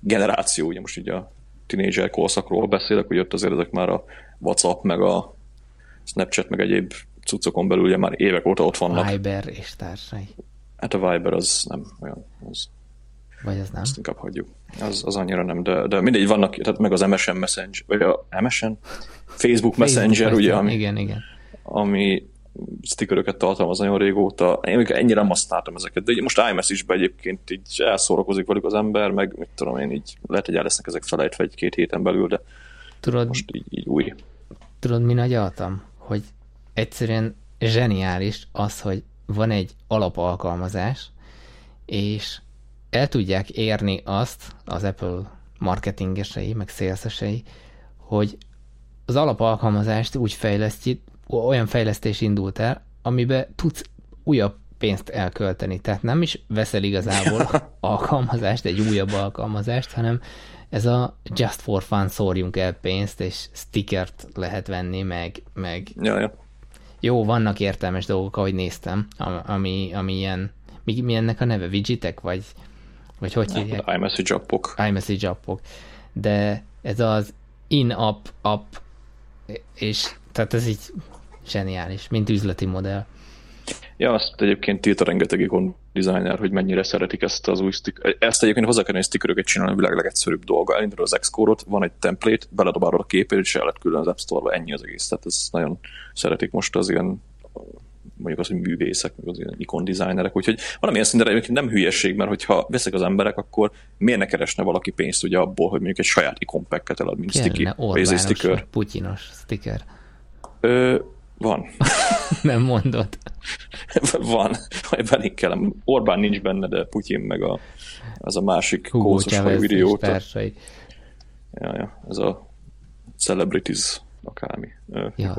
generáció, ugye most így a tínédzser korszakról beszélek, hogy ott azért ezek már a WhatsApp, meg a Snapchat, meg egyéb cuccokon belül ugye már évek óta ott vannak. Viber és társai. Hát a Viber az nem olyan, az vagy az nem? Azt inkább hagyjuk. Az, az annyira nem, de, de mindegy, vannak, tehát meg az MSN Messenger, vagy a MSN? Facebook Messenger, Facebook ugye, ami, igen, igen. ami stickeröket tartalmaz nagyon régóta. Én még ennyire nem használtam ezeket, de most iMessage-be egyébként így elszórakozik velük az ember, meg mit tudom én így, lehet, hogy el lesznek ezek felejtve egy-két héten belül, de tudod, most így, így új. Tudod, mi nagy altam? Hogy egyszerűen zseniális az, hogy van egy alapalkalmazás, és el tudják érni azt az Apple marketingesei, meg szélszesei, hogy az alapalkalmazást úgy fejleszti, olyan fejlesztés indult el, amiben tudsz újabb pénzt elkölteni. Tehát nem is veszel igazából (laughs) alkalmazást, egy újabb alkalmazást, hanem ez a just for fun szórjunk el pénzt, és stickert lehet venni, meg, meg ja, ja. jó, vannak értelmes dolgok, ahogy néztem, ami, ami ilyen, mi, mi ennek a neve, widgetek, vagy, vagy hogy hívják? iMessage appok. iMessage appok. De ez az in-app app, és tehát ez így zseniális, mint üzleti modell. Ja, azt egyébként tilta rengeteg ikon designer, hogy mennyire szeretik ezt az új stick. Ezt egyébként hozzá kell stickeröket csinálni, a világ legegyszerűbb dolga. Elindul az Xcode-ot, van egy template, beledobálod a képét, és el lehet külön az App Store-ba, ennyi az egész. Tehát ez nagyon szeretik most az ilyen mondjuk az, hogy művészek, meg az ilyen ikon designerek, úgyhogy valamilyen szinten egyébként nem hülyeség, mert hogyha veszek az emberek, akkor miért ne keresne valaki pénzt ugye abból, hogy mondjuk egy saját ikon packet elad, mint sticker. Putyinos sticker. Ö, van. (laughs) nem mondod. Van, belinkelem. Orbán nincs benne, de Putyin meg a, az a másik kószos videót. Ja, ja, ez a Celebrities akármi. Ja,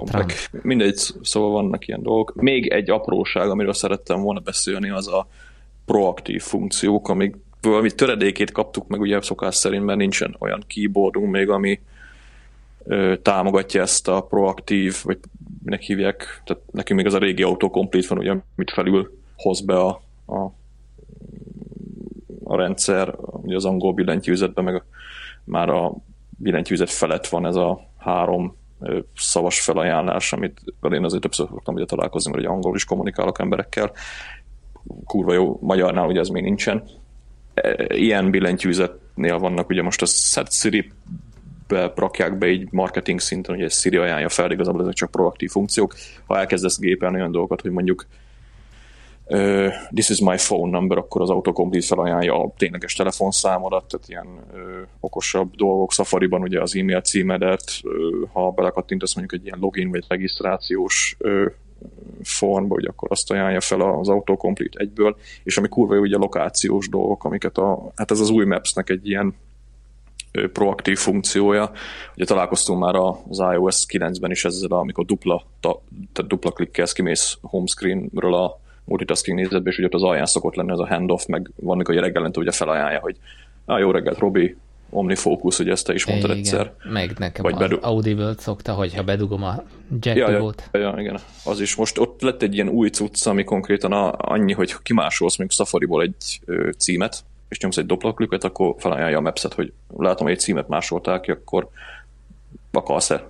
Mindegy, szóval vannak ilyen dolgok. Még egy apróság, amiről szerettem volna beszélni, az a proaktív funkciók, amik ami töredékét kaptuk meg ugye szokás szerint, mert nincsen olyan keyboardunk még, ami ö, támogatja ezt a proaktív, vagy minek hívják, tehát nekünk még az a régi autocomplete van, ugye, amit felül hoz be a, a, a rendszer, ugye az angol billentyűzetben, meg a, már a billentyűzet felett van ez a három szavas felajánlás, amit én azért többször szoktam ugye találkozni, mert ugye angolul is kommunikálok emberekkel. Kurva jó, magyarnál ugye ez még nincsen. E, ilyen billentyűzetnél vannak, ugye most a Set be, rakják be így marketing szinten, hogy egy Siri ajánlja fel, igazából ezek csak proaktív funkciók. Ha elkezdesz gépelni olyan dolgokat, hogy mondjuk uh, this is my phone number, akkor az autocomplete felajánlja a tényleges telefonszámodat, tehát ilyen uh, okosabb dolgok. Safari-ban ugye az e-mail címedet, uh, ha belekattintasz mondjuk egy ilyen login vagy regisztrációs uh, formba, hogy akkor azt ajánlja fel az autocomplete egyből, és ami kurva jó, ugye a lokációs dolgok, amiket a, hát ez az új Maps-nek egy ilyen proaktív funkciója. Ugye találkoztunk már az iOS 9-ben is ezzel, amikor dupla, ta, tehát dupla klikkelsz, kimész homescreenről a multitasking nézetbe, és ugye ott az alján szokott lenni ez a handoff, meg van, mikor reggelente ugye felajánlja, hogy ah, jó reggelt, Robi, OmniFocus, hogy ezt te is mondtad igen. egyszer. Meg nekem Vagy bedug... Audible szokta, hogyha bedugom a jack ja, ja, ja, igen, az is. Most ott lett egy ilyen új cucc, ami konkrétan a, annyi, hogy kimásolsz mondjuk Safari-ból egy ö, címet, és nyomsz egy doppelklikket, akkor felajánlja a Maps-et, hogy látom, hogy egy címet másolták ki, akkor akarsz-e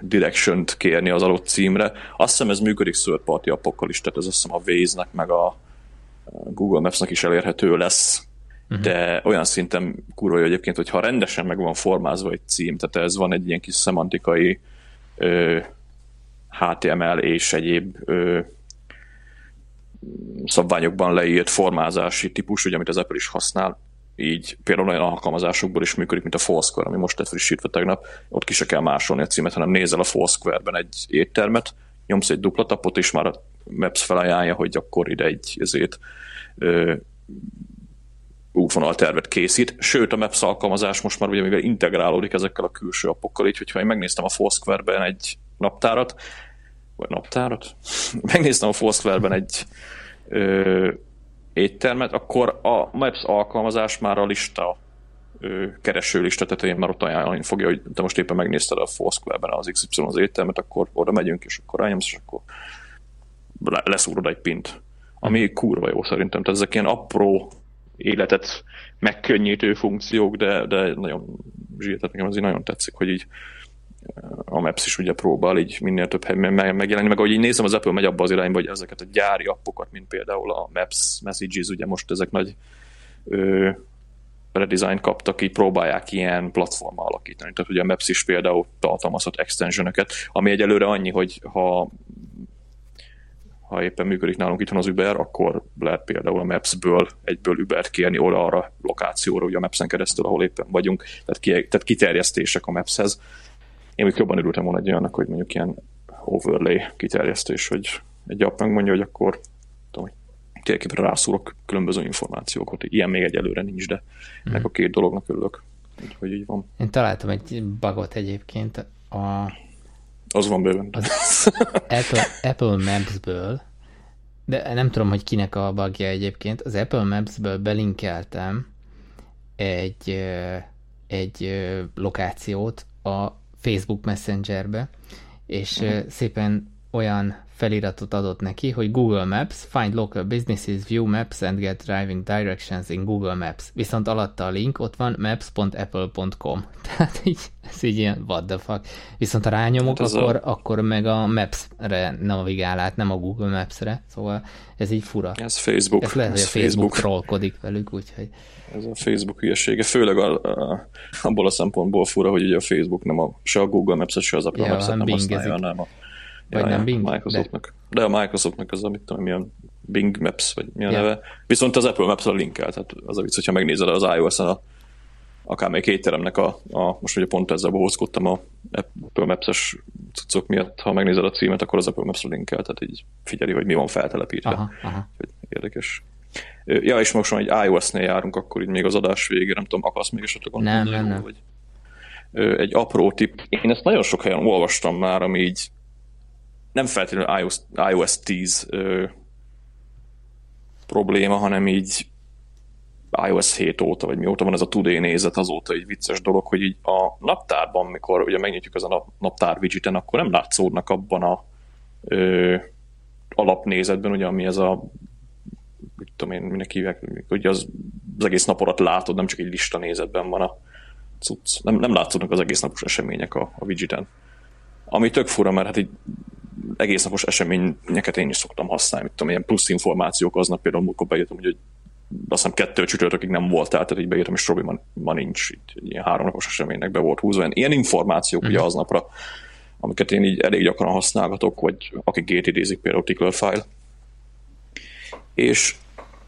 direction-t kérni az adott címre. Azt hiszem ez működik third party appokkal is, tehát ez azt hiszem a Waze-nek meg a Google Maps-nek is elérhető lesz, uh-huh. de olyan szinten kurva jó egyébként, hogy ha rendesen meg van formázva egy cím, tehát ez van egy ilyen kis szemantikai ö, HTML és egyéb ö, szabványokban leírt formázási típus, ugye, amit az Apple is használ, így például olyan alkalmazásokból is működik, mint a Foursquare, ami most lett frissítve tegnap, ott ki se kell másolni a címet, hanem nézel a Foursquare-ben egy éttermet, nyomsz egy dupla tapot, és már a Maps felajánlja, hogy akkor ide egy ezért ö, útvonaltervet készít, sőt a Maps alkalmazás most már ugye mivel integrálódik ezekkel a külső appokkal, így hogyha én megnéztem a Foursquare-ben egy naptárat, vagy naptárat, megnéztem a Foursquare-ben egy ö, éttermet, akkor a Maps alkalmazás már a lista ö, kereső lista tetején már ott ajánlani fogja, hogy te most éppen megnézted a Foursquare-ben az XY az éttermet, akkor oda megyünk, és akkor rányomsz, és akkor leszúrod egy pint. Ami kurva jó szerintem. Tehát ezek ilyen apró életet megkönnyítő funkciók, de, de nagyon zsírtet nekem azért nagyon tetszik, hogy így a Maps is ugye próbál így minél több helyben megjelenni, meg ahogy így nézem, az Apple megy abba az irányba, hogy ezeket a gyári appokat, mint például a Maps Messages, ugye most ezek nagy ö, redesign kaptak, így próbálják ilyen platforma alakítani. Tehát ugye a Maps is például tartalmazhat extensionöket, ami egyelőre annyi, hogy ha ha éppen működik nálunk itthon az Uber, akkor lehet például a Maps-ből egyből Ubert kérni oda arra lokációra, ugye a Maps-en keresztül, ahol éppen vagyunk, tehát, ki, tehát kiterjesztések a Maps-hez. Én még jobban örültem volna egy olyannak, hogy mondjuk ilyen overlay kiterjesztés, hogy egy app megmondja, hogy akkor tudom, hogy térképre rászúrok különböző információkat. Ilyen még egyelőre nincs, de ennek mm. a két dolognak örülök, hogy így van. Én találtam egy bagot egyébként a az van bőven. Az Apple, Apple Maps-ből, de nem tudom, hogy kinek a bugja egyébként, az Apple Maps-ből belinkeltem egy, egy lokációt a Facebook Messengerbe, és szépen olyan feliratot adott neki, hogy Google Maps, find local businesses, view maps and get driving directions in Google Maps. Viszont alatta a link, ott van maps.apple.com. (laughs) Tehát így, ez így ilyen, what the fuck. Viszont ha rányomok, hát akkor, a... akkor meg a Maps-re navigál át, nem a Google Maps-re. Szóval ez így fura. Ez Facebook. Ez lehet, ez hogy a Facebook, Facebook trollkodik velük, úgyhogy... Ez a Facebook hülyesége, főleg a, a, abból a szempontból fura, hogy ugye a Facebook nem a, se a Google Maps-et, se az Apple ja, Maps-et nem használja, hanem a vagy ja, nem Bing? Microsoftnak. De... de a Microsoftnak az, amit tudom, milyen Bing Maps, vagy mi a ja. neve. Viszont az Apple Maps-ra linkel, tehát az a vicc, hogyha megnézed az iOS-en a akármelyik étteremnek a, a most ugye pont ezzel bohózkodtam a Apple Maps-es cuccok miatt, ha megnézed a címet, akkor az Apple Maps-ra linkel, tehát így figyeli, hogy mi van feltelepítve. Aha, aha. Érdekes. Ja, és most már egy iOS-nél járunk, akkor így még az adás végére, nem tudom, akarsz még esetleg Nem, nem, nem. Vagy... egy apró tipp. Én ezt nagyon sok helyen olvastam már, ami így nem feltétlenül iOS, iOS 10 ö, probléma, hanem így iOS 7 óta, vagy mióta van ez a Today nézet, azóta egy vicces dolog, hogy így a naptárban, mikor ugye megnyitjuk az a naptár widgeten, akkor nem látszódnak abban a ö, alapnézetben, ugye, ami ez a mit tudom én, minek hívják, hogy az, az egész naporat látod, nem csak egy lista nézetben van a cucc. Nem, nem látszódnak az egész napos események a, a widgeten. Ami tök fura, mert hát egy egész napos eseményeket én is szoktam használni, mit tudom, ilyen plusz információk aznap például, amikor beírtam, hogy azt hiszem kettő csütörtökig nem volt, tehát így beírtam, és Robi, ma, ma nincs, itt ilyen háromnapos eseménynek be volt húzva. Ilyen információk mm-hmm. ugye mhm. aznapra, amiket én így elég gyakran használgatok, vagy akik GTD-zik például tickler file. És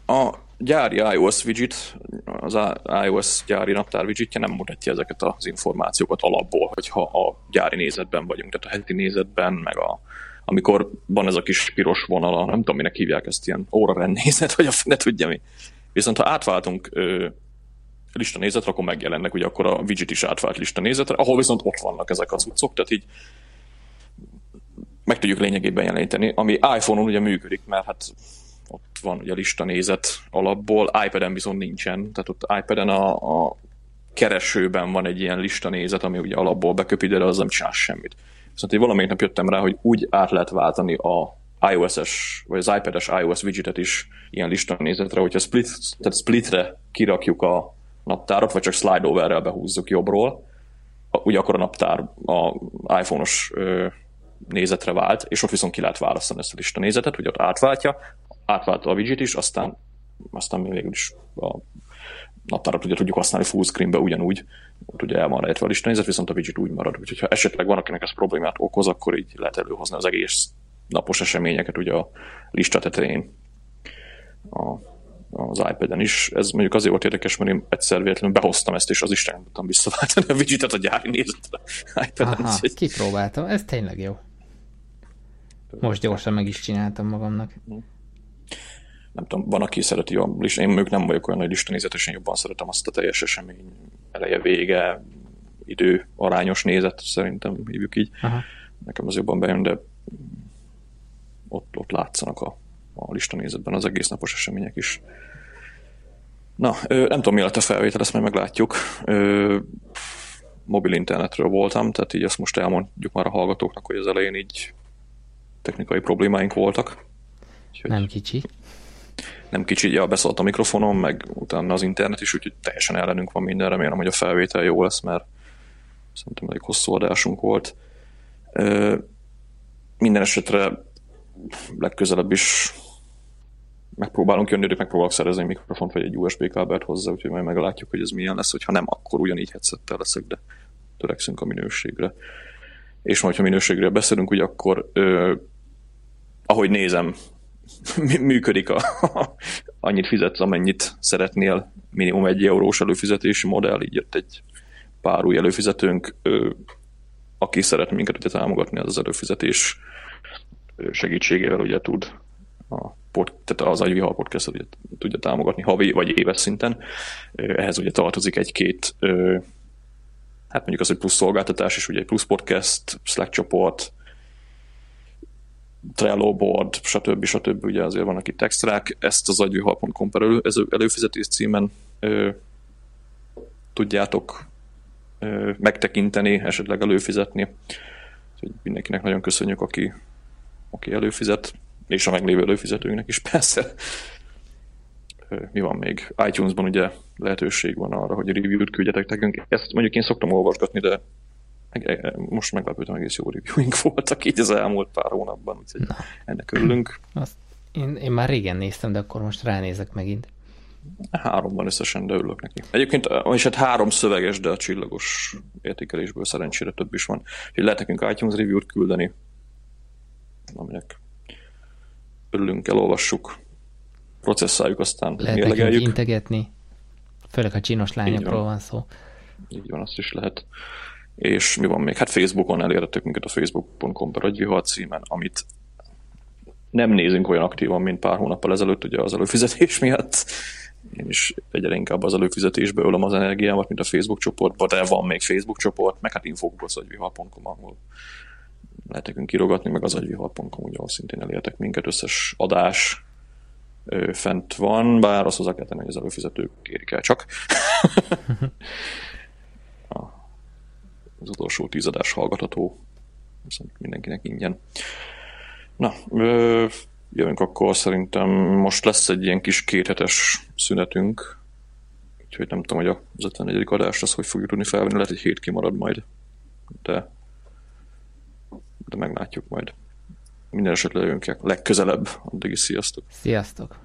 a gyári iOS widget, az iOS gyári naptár widgetje nem mutatja ezeket az információkat alapból, hogyha a gyári nézetben vagyunk, tehát a heti nézetben, meg a, amikor van ez a kis piros vonal, nem tudom, minek hívják ezt, ilyen óra nézet, vagy (laughs) a ne tudja mi. Viszont ha átváltunk ö, listanézetre, akkor megjelennek, hogy akkor a widget is átvált listanézetre, ahol viszont ott vannak ezek az utcok, tehát így meg tudjuk lényegében jeleníteni, ami iPhone-on ugye működik, mert hát ott van ugye listanézet alapból, iPad-en viszont nincsen, tehát ott iPad-en a, a keresőben van egy ilyen listanézet, ami ugye alapból beköpi, de az nem csinál semmit. Viszont én valamelyik nap jöttem rá, hogy úgy át lehet váltani a iOS-es, vagy az iPad-es iOS widgetet is ilyen listanézetre, hogyha split, tehát splitre kirakjuk a naptárat, vagy csak slide overrel behúzzuk jobbról, ugye akkor a naptár a iPhone-os nézetre vált, és ott viszont ki lehet választani ezt a lista nézetet, hogy ott átváltja, átváltva a widget is, aztán, aztán még is a naptárat ugye tudjuk használni full screenbe ugyanúgy, ott ugye el van rejtve a listanézet, viszont a widget úgy marad. Úgyhogy ha esetleg van, akinek ez problémát okoz, akkor így lehet előhozni az egész napos eseményeket ugye a lista tetején a, az iPad-en is. Ez mondjuk azért volt érdekes, mert én egyszer véletlenül behoztam ezt, és az is nem tudtam visszaváltani a widgetet a gyári nézetre iPad-en. Aha, kipróbáltam, ez tényleg jó. Most gyorsan meg is csináltam magamnak. Hm nem tudom, van, aki szereti a list, én mondjuk nem vagyok olyan nagy listanézetesen, jobban szeretem azt a teljes esemény eleje, vége, idő, arányos nézet, szerintem hívjuk így. Aha. Nekem az jobban bejön, de ott, ott látszanak a, a listanézetben az egész napos események is. Na, nem tudom, mi lett a felvétel, ezt majd meglátjuk. Mobil internetről voltam, tehát így ezt most elmondjuk már a hallgatóknak, hogy az elején így technikai problémáink voltak. Úgyhogy... Nem kicsi nem kicsit, ja, beszólt a mikrofonom, meg utána az internet is, úgyhogy teljesen ellenünk van minden, remélem, hogy a felvétel jó lesz, mert szerintem elég hosszú adásunk volt. Minden esetre legközelebb is megpróbálunk jönni, de megpróbálok szerezni egy mikrofont, vagy egy USB kábelt hozzá, úgyhogy majd meglátjuk, hogy ez milyen lesz, hogyha nem, akkor ugyanígy headsettel leszek, de törekszünk a minőségre. És majd, ha minőségre beszélünk, ugye akkor ö, ahogy nézem (laughs) működik, a, (laughs) annyit fizetsz, amennyit szeretnél, minimum egy eurós előfizetési modell, így jött egy pár új előfizetőnk, aki szeret minket ugye támogatni, az az előfizetés segítségével ugye tud a pod, tehát az Agyvihal podcast ugye tudja támogatni havi vagy éves szinten. Ehhez ugye tartozik egy-két hát mondjuk az, hogy plusz szolgáltatás, és ugye egy plusz podcast, Slack csoport, Trello board, stb. stb. Ugye azért vannak itt extrák. Ezt az agyvihal.com per elő, előfizetés címen ö, tudjátok ö, megtekinteni, esetleg előfizetni. Úgyhogy mindenkinek nagyon köszönjük, aki, aki előfizet, és a meglévő előfizetőknek is (laughs) persze. Mi van még? iTunes-ban ugye lehetőség van arra, hogy review-t küldjetek nekünk. Ezt mondjuk én szoktam olvasgatni, de most meglepődtem, egész jó reviewink (laughs) voltak így az elmúlt pár hónapban, úgyhogy Na. ennek örülünk. Azt én, én már régen néztem, de akkor most ránézek megint. Három van összesen, de örülök neki. Egyébként, és hát három szöveges, de a csillagos értékelésből szerencsére több is van. Úgyhogy lehet nekünk iTunes review-t küldeni, aminek örülünk, elolvassuk, processzáljuk, aztán lehet mérlegeljük. integetni, főleg a csinos lányokról van. van szó. Így van, azt is lehet és mi van még? Hát Facebookon elérhetők minket a facebook.com per agyvihar címen, amit nem nézünk olyan aktívan, mint pár hónappal ezelőtt, ugye az előfizetés miatt, én is egyre inkább az előfizetésbe ölöm az energiámat, mint a Facebook csoportba, de van még Facebook csoport, meg hát infókból agyvihar.com, ahol lehet nekünk kirogatni, meg az agyvihar.com, ugye, ahol szintén elértek minket, összes adás fent van, bár azt hozzá kell tenni, hogy az előfizetők kérik el csak. (laughs) az utolsó tízadás hallgatható, viszont mindenkinek ingyen. Na, jövünk akkor szerintem most lesz egy ilyen kis kéthetes szünetünk, úgyhogy nem tudom, hogy az 54. adást az hogy fogjuk tudni felvenni, lehet, hogy hét kimarad majd, de, de meglátjuk majd. Minden esetre jövünk legközelebb, addig is sziasztok! Sziasztok!